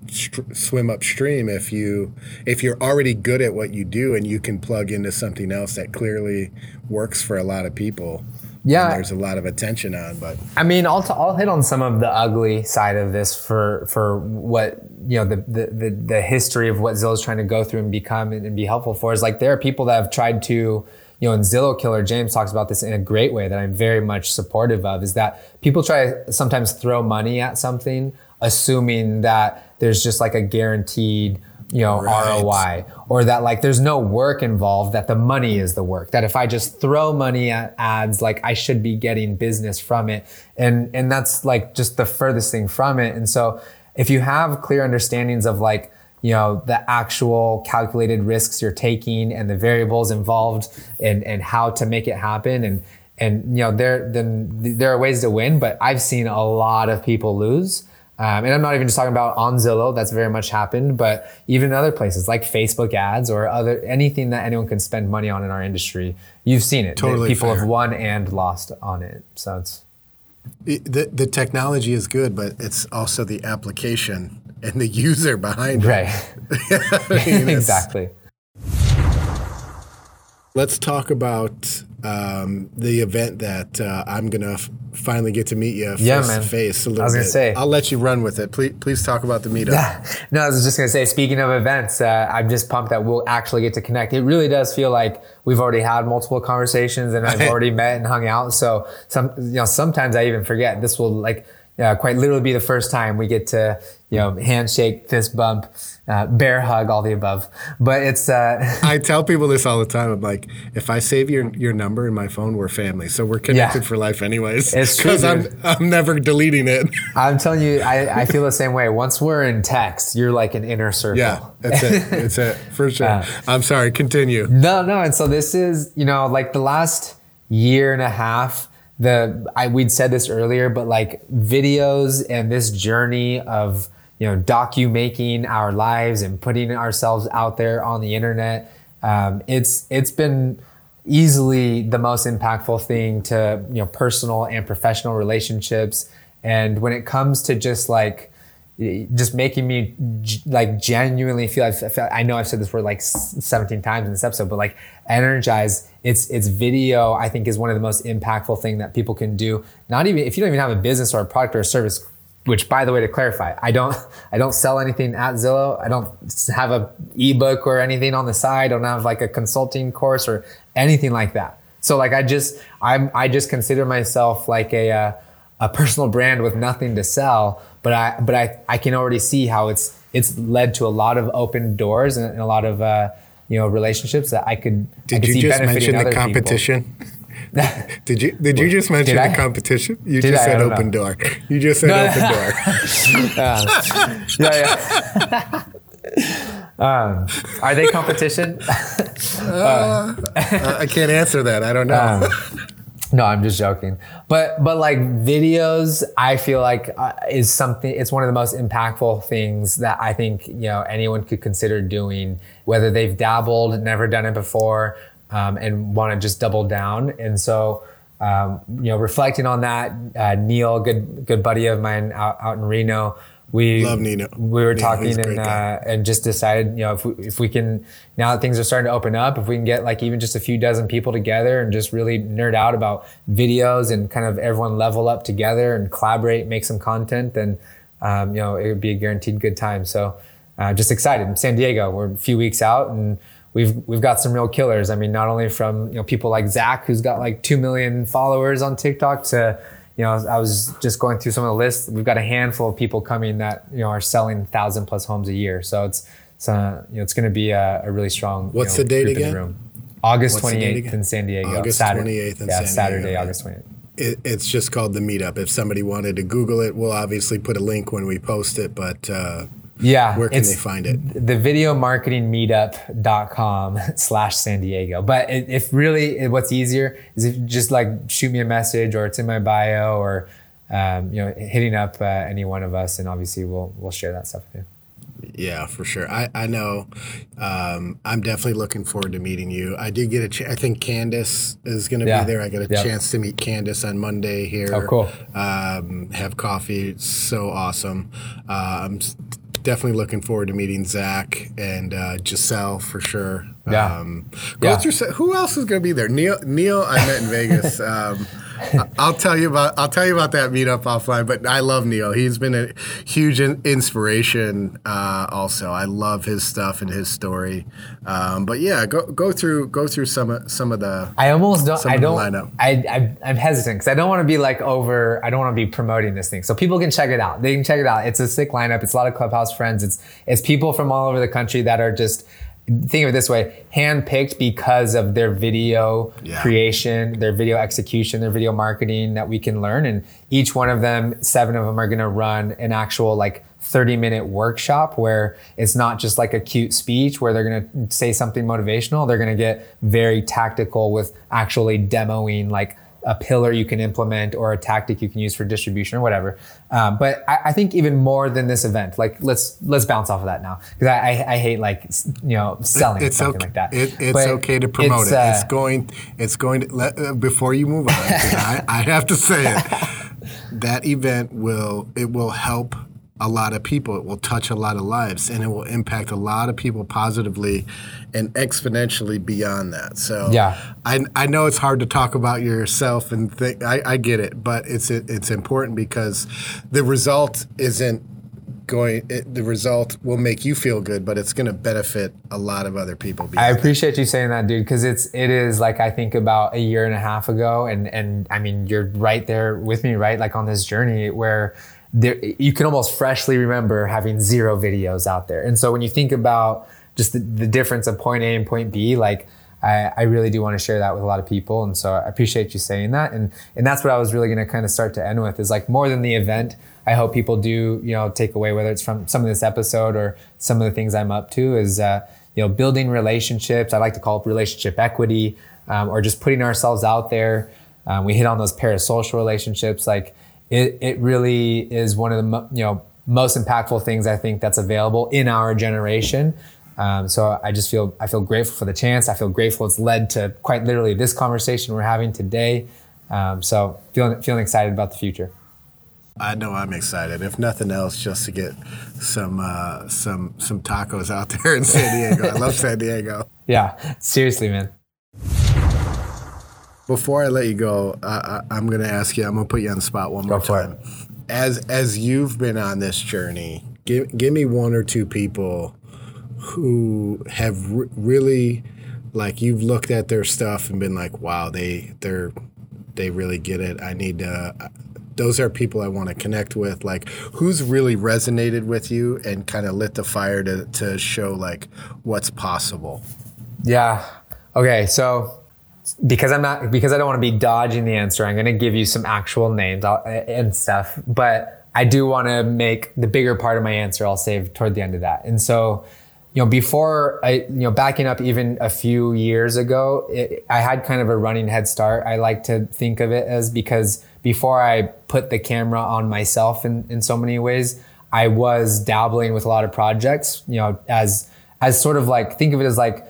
S2: swim upstream if you if you're already good at what you do and you can plug into something else that clearly works for a lot of people yeah, there's a lot of attention on. But
S3: I mean, I'll, t- I'll hit on some of the ugly side of this for for what you know the the the, the history of what Zillow's trying to go through and become and, and be helpful for is like there are people that have tried to you know, and Zillow Killer James talks about this in a great way that I'm very much supportive of is that people try to sometimes throw money at something, assuming that there's just like a guaranteed you know, right. ROI or that like there's no work involved, that the money is the work. That if I just throw money at ads, like I should be getting business from it. And, and that's like just the furthest thing from it. And so if you have clear understandings of like, you know, the actual calculated risks you're taking and the variables involved and, and how to make it happen and, and, you know, there, then there are ways to win, but I've seen a lot of people lose. Um, and I'm not even just talking about on Zillow. That's very much happened, but even other places like Facebook ads or other anything that anyone can spend money on in our industry, you've seen it.
S2: Totally,
S3: people
S2: fair.
S3: have won and lost on it. So it's
S2: the the technology is good, but it's also the application and the user behind it.
S3: Right. I mean, exactly.
S2: Let's talk about um, the event that uh, I'm gonna f- finally get to meet you face
S3: Yeah,
S2: to face a little
S3: I was gonna
S2: bit.
S3: say.
S2: I'll let you run with it. Please, please talk about the meetup.
S3: no, I was just gonna say. Speaking of events, uh, I'm just pumped that we'll actually get to connect. It really does feel like we've already had multiple conversations and I've already met and hung out. So some, you know, sometimes I even forget. This will like uh, quite literally be the first time we get to, you know, handshake, fist bump, uh, bear hug, all the above. But it's. Uh,
S2: I tell people this all the time. I'm like, if I save your your number in my phone, we're family, so we're connected
S3: Yeah.
S2: for life, anyways.
S3: It's true,
S2: because I'm. I'm never deleting it.
S3: I'm telling you, I, I feel the same way. Once we're in text, you're like an inner circle.
S2: yeah, that's it. That's it for sure.
S3: Uh,
S2: I'm sorry. Continue.
S3: No, no. And so this is, you know, like the last year and a half, the I we'd said this earlier, but like videos and this journey of, you know, docu making our lives and putting ourselves out there on the internet, um, it's it's been easily the most impactful thing to you know personal and professional relationships. And when it comes to just like just making me like genuinely feel I've, I've- I know I've said this word like 17 times in this episode but like energized it's it's video I think is one of the most impactful thing that people can do not even if you don't even have a business or a product or a service which by the way to clarify I don't I don't sell anything at Zillow I don't have a ebook or anything on the side I don't have like a consulting course or anything like that so like I just I'm I just consider myself like a uh, a personal brand with nothing to sell, but I but I, I can already see how it's it's led to a lot of open doors and, and a lot of uh, you know relationships that I could. I
S2: Did
S3: could
S2: you
S3: see
S2: just mention the competition? Did you did you just mention
S3: Did
S2: the
S3: I?
S2: competition? You
S3: Did
S2: just
S3: I? I
S2: said
S3: don't
S2: open
S3: know.
S2: door. You just said
S3: No.
S2: open door.
S3: Yeah, yeah. um, are they competition?
S2: Uh, I can't answer that. I don't know.
S3: No, I'm just joking. But but like videos, I feel like uh, is something. It's one of the most impactful things that I think you know anyone could consider doing, whether they've dabbled, never done it before, um, and want to just double down. And so. Um, you know, reflecting on that, uh, Neil, good good buddy of mine out, out in Reno, we
S2: Love Nino.
S3: We were
S2: Nino,
S3: talking and uh, and just decided, you know, if we, if we can, now that things are starting to open up, if we can get like even just a few dozen people together and just really nerd out about videos and kind of everyone level up together and collaborate, make some content, then, um, you know, it would be a guaranteed good time. So, uh, just excited. San Diego, we're a few weeks out and we've we've got some real killers. I mean, not only from you know people like Zach, who's got like two million followers on TikTok, to you know, I was just going through some of the lists. We've got a handful of people coming that you know are selling thousand plus homes a year. So it's it's uh, you know it's going to be a, a really strong. you
S2: What's
S3: know,
S2: the date again?
S3: room. August
S2: the
S3: twenty eighth in San Diego.
S2: August
S3: Saturday.
S2: 28th in
S3: yeah,
S2: San
S3: Saturday,
S2: Diego.
S3: August twenty eighth.
S2: It, it's just called the meetup. If somebody wanted to Google it, we'll obviously put a link when we post it. But uh,
S3: Yeah.
S2: where can they find it?
S3: the video marketing meetup.com slash San Diego. But if really what's easier is if you just like shoot me a message or it's in my bio or, um, you know, hitting up uh, any one of us and obviously we'll, we'll share that stuff with you.
S2: Yeah, for sure. I, I know. Um, I'm definitely looking forward to meeting you. I did get a. Ch- I think Candace is going to
S3: Yeah.
S2: be there. I got a
S3: Yep.
S2: chance to meet Candace on Monday here.
S3: Oh, cool.
S2: Um, have coffee. It's so awesome. Uh, I'm definitely looking forward to meeting Zach and uh, Giselle for sure.
S3: Yeah.
S2: Um,
S3: Yeah.
S2: through. Who else is going to be there? Neil. Neil. I met in Vegas. Um, I'll tell you about. I'll tell you about that meetup offline. But I love Neil. He's been a huge in- inspiration. Uh, also, I love his stuff and his story. Um, but yeah, go go through go through some of some of the.
S3: I almost don't. I don't.
S2: Lineup.
S3: I, I I'm hesitant because I don't want to be like over. I don't want to be promoting this thing, so people can check it out. They can check it out. It's a sick lineup. It's a lot of clubhouse friends. It's it's people from all over the country that are just. Think of it this way: handpicked because of their video
S2: Yeah.
S3: creation, their video execution, their video marketing that we can learn. And each one of them, seven of them, are going to run an actual like 30 minute workshop where it's not just like a cute speech where they're going to say something motivational. They're going to get very tactical with actually demoing like a pillar you can implement or a tactic you can use for distribution or whatever. Um, but I, I think even more than this event, like let's let's bounce off of that now because I, I, I hate like you know selling
S2: It's
S3: something
S2: okay.
S3: like that.
S2: It, it's
S3: But
S2: okay to promote
S3: it's,
S2: it.
S3: uh,
S2: it's going. It's going to let, uh, before you move on. I, I have to say it. That event will it will help a lot of people. It will touch a lot of lives, and it will impact a lot of people positively and exponentially beyond that. So,
S3: Yeah.
S2: I, I know it's hard to talk about yourself and think. I, I get it, but it's it's important because the result isn't going. It, the result will make you feel good, but it's going to benefit a lot of other people.
S3: I appreciate you saying that, dude, because it's it is like I think about a year and a half ago, and and I mean you're right there with me, right? Like on this journey where there you can almost freshly remember having zero videos out there, and so when you think about just the, the difference of point A and point B, like. I, I really do want to share that with a lot of people, and so I appreciate you saying that, and and that's what I was really going to kind of start to end with is like more than the event. I hope people do you know take away whether it's from some of this episode or some of the things I'm up to is uh, you know building relationships. I like to call it relationship equity, um, or just putting ourselves out there. Um, we hit on those parasocial relationships. Like it, it really is one of the you know most impactful things I think that's available in our generation. Um, so I just feel I feel grateful for the chance. I feel grateful it's led to quite literally this conversation we're having today. Um, so feeling feeling excited about the future.
S2: I know I'm excited. If nothing else, just to get some uh, some some tacos out there in San Diego. I love San Diego.
S3: Yeah, seriously, man.
S2: Before I let you go, uh, I, I'm going to ask you. I'm going to put you on the spot one more time. As as you've been on this journey, give give me one or two people who have re- really like you've looked at their stuff and been like, wow, they they're they really get it. I need to. Those are people I want to connect with. Like, who's really resonated with you and kind of lit the fire to to show like what's possible.
S3: Yeah. Okay. So because I'm not because I don't want to be dodging the answer, I'm going to give you some actual names and stuff. But I do want to make the bigger part of my answer. I'll save toward the end of that. And so, you know, before I, you know, backing up even a few years ago, it, I had kind of a running head start. I like to think of it as because before I put the camera on myself in, in so many ways, I was dabbling with a lot of projects, you know, as as sort of like think of it as like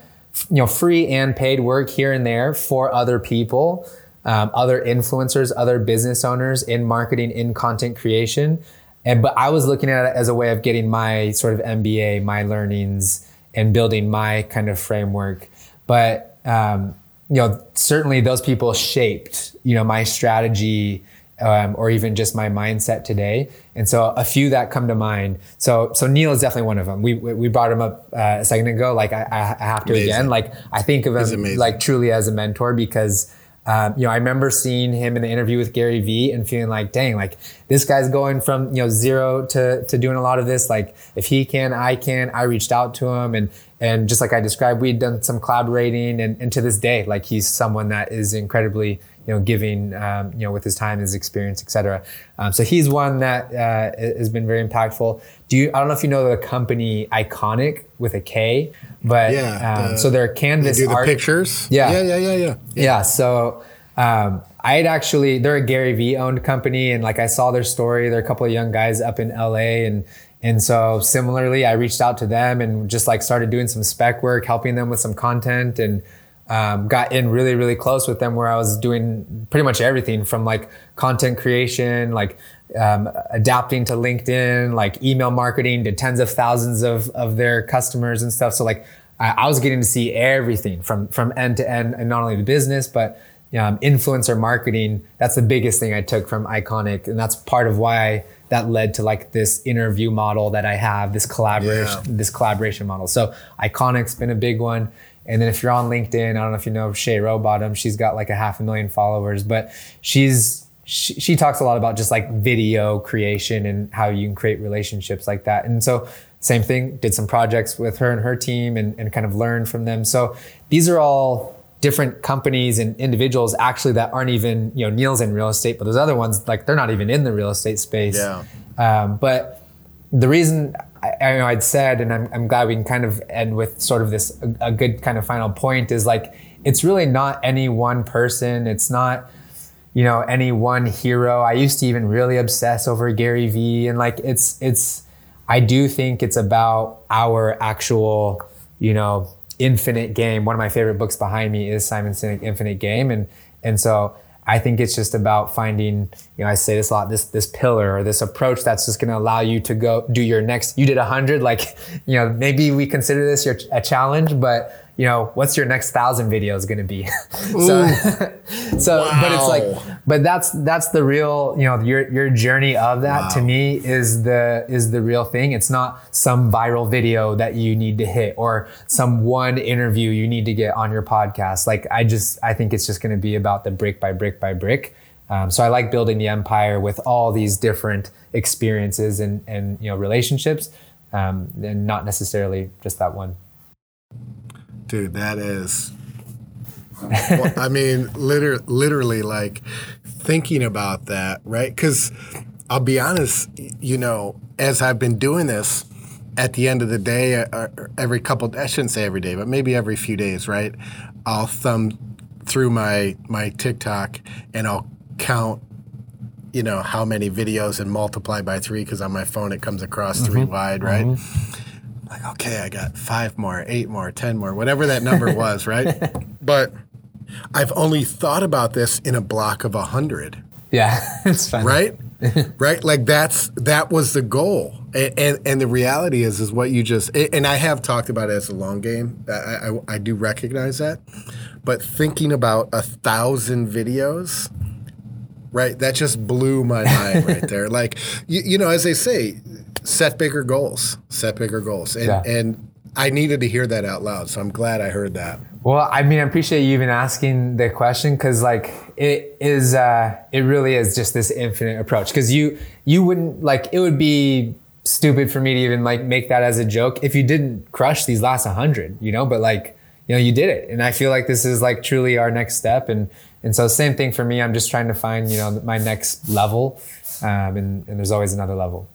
S3: you know free and paid work here and there for other people um, other influencers other business owners in marketing in content creation. And but i was looking at it as a way of getting my sort of mba my learnings and building my kind of framework. But um, you know certainly those people shaped you know my strategy um, or even just my mindset today. And so a few that come to mind. So so Neil is definitely one of them. We we brought him up uh, a second ago. Like I, I have to
S2: Amazing.
S3: again. Like I think of him like truly as a mentor because. Um, you know, I remember seeing him in the interview with Gary Vee and feeling like, dang, like this guy's going from, you know, zero to, to doing a lot of this. Like if he can, I can, I reached out to him and, and just like I described, we'd done some collaborating and, and to this day, like he's someone that is incredibly, you know, giving, um, you know, with his time, his experience, et cetera. Um, so he's one that uh, has been very impactful. Do you, I don't know if you know the company Ikonick with a K, but
S2: Yeah,
S3: um,
S2: the-
S3: so they're
S2: They
S3: canvas
S2: do the
S3: art.
S2: pictures.
S3: Yeah.
S2: yeah, yeah, yeah, yeah.
S3: Yeah. So um, I had actually, they're a Gary Vee owned company. And like I saw their story, they're a couple of young guys up in LA. And, and so similarly, I reached out to them and just like started doing some spec work, helping them with some content and um, got in really, really close with them where I was doing pretty much everything from like content creation, like um, adapting to LinkedIn, like email marketing to tens of thousands of, of their customers and stuff. So like I, I was getting to see everything from from end to end, and not only the business, but um, influencer marketing. That's the biggest thing I took from Ikonick, and that's part of why that led to like this interview model that I have, this collaboration,
S2: Yeah.
S3: this collaboration model. So Ikonick's been a big one. And then if you're on LinkedIn, I don't know if you know Shay Rowbottom, she's got like a half a million followers, but she's she, she talks a lot about just like video creation and how you can create relationships like that. And so same thing, did some projects with her and her team and, and kind of learned from them. So these are all different companies and individuals actually that aren't even, you know, Neil's in real estate, but those other ones, like they're not even in the real estate space.
S2: Yeah.
S3: Um, but the reason I, I know I'd said, and I'm, I'm glad we can kind of end with sort of this a, a good kind of final point is like it's really not any one person. It's not you know any one hero. I used to even really obsess over Gary Vee, and like it's it's. I do think it's about our actual you know infinite game. One of my favorite books behind me is Simon Sinek Infinite Game, and and so I think it's just about finding, you know, I say this a lot, this this pillar or this approach that's just going to allow you to go do your next. You did a hundred, like, you know, maybe we consider this your a challenge, but you know, what's your next thousand videos going to be? so, so, wow. but it's like, but that's that's the real, you know, your your journey of that wow. to me is the is the real thing. It's not some viral video that you need to hit or some one interview you need to get on your podcast. Like, I just I think it's just going to be about the brick by brick by brick. Um, so I like building the empire with all these different experiences and and you know relationships, um, and not necessarily just that one.
S2: Dude, that is. well, I mean, literally, literally, like thinking about that, right? Because I'll be honest, you know, as I've been doing this, at the end of the day, uh, uh, every couple, I shouldn't say every day, but maybe every few days, right? I'll thumb through my my TikTok and I'll count you know how many videos and multiply by three because on my phone it comes across mm-hmm. three wide, right? Mm-hmm like, okay, I got five more, eight more, 10 more, whatever that number was, right? But I've only thought about this in a block of a hundred.
S3: Yeah, it's fun.
S2: Right? right? Like that's that was the goal. And, and, and the reality is is what you just and I have talked about it as a long game. I, I, I do recognize that. But thinking about a thousand videos, right? That just blew my mind right there. Like you, you know, as they say, set bigger goals. Set bigger goals. And, yeah. and I needed to hear that out loud. So I'm glad I heard that.
S3: Well, I mean, I appreciate you even asking the question because, like, it is, uh, it really is just this infinite approach. Because you, you wouldn't like, it would be stupid for me to even like make that as a joke if you didn't crush these last 100, you know. But like, you know, you did it, and I feel like this is like truly our next step. And and so, same thing for me. I'm just trying to find, you know, my next level, um, and and there's always another level.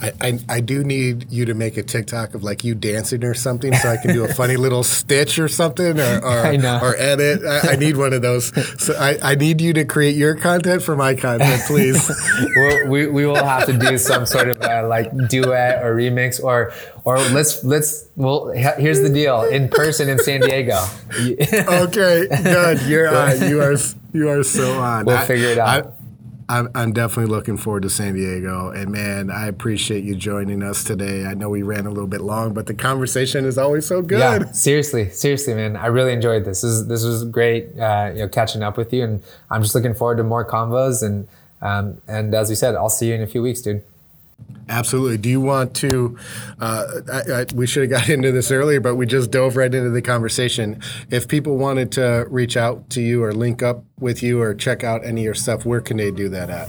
S2: I, I, I, do need you to make a TikTok of like you dancing or something so I can do a funny little stitch or something or, or, or edit. I, I, need one of those. So I, I need you to create your content for my content, please.
S3: well, we, we will have to do some sort of uh, like duet or remix or or let's let's well here's the deal in person in San Diego.
S2: okay, good. You're on. You are you are so on.
S3: We'll figure it out.
S2: I'm, I'm definitely looking forward to San Diego. And man, I appreciate you joining us today. I know we ran a little bit long, but the conversation is always so good.
S3: Yeah, seriously, seriously, man. I really enjoyed this. This, is, this was great, uh, you know, catching up with you. And I'm just looking forward to more convos. And, um, and as we said, I'll see you in a few weeks, dude.
S2: Absolutely. Do you want to? Uh, I, I, we should have got into this earlier, but we just dove right into the conversation. If people wanted to reach out to you or link up with you or check out any of your stuff, where can they do that at?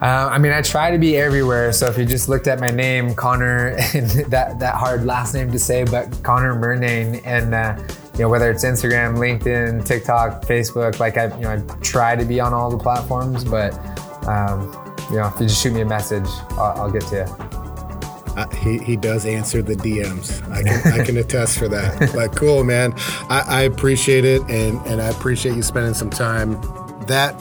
S3: Uh, I mean, I try to be everywhere. So if you just looked at my name, Connor, that that hard last name to say, but Connor Murnane, and uh, you know whether it's Instagram, LinkedIn, TikTok, Facebook, like I you know I try to be on all the platforms, but. Um, you know, if you just shoot me a message, I'll, I'll get to you.
S2: Uh, he, he does answer the DMs. I can I can attest for that. But cool, man. I, I appreciate it, and and I appreciate you spending some time. That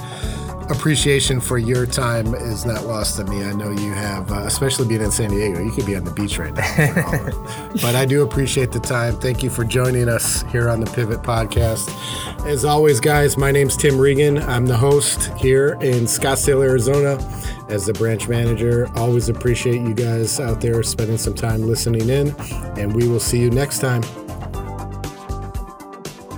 S2: appreciation for your time is not lost on me. I know you have, uh, especially being in San Diego. You could be on the beach right now. but I do appreciate the time. Thank you for joining us here on the Pivot Podcast. As always, guys, my name's Tim Regan. I'm the host here in Scottsdale, Arizona, as the branch manager. Always appreciate you guys out there spending some time listening in, and we will see you next time.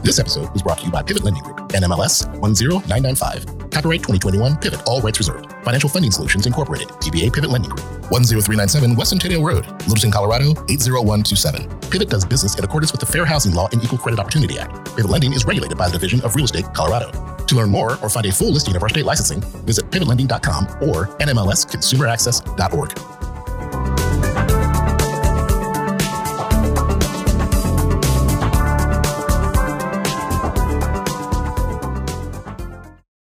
S1: This episode was brought to you by Pivot Lending Group, NMLS 10995. Copyright 2021 Pivot, all rights reserved. Financial Funding Solutions Incorporated, DBA Pivot Lending Group, 10397 West Centennial Road, Littleton, Colorado 80127. Pivot does business in accordance with the Fair Housing Law and Equal Credit Opportunity Act. Pivot Lending is regulated by the Division of Real Estate, Colorado. To learn more or find a full listing of our state licensing, visit pivotlending.com or nmlsconsumeraccess.org.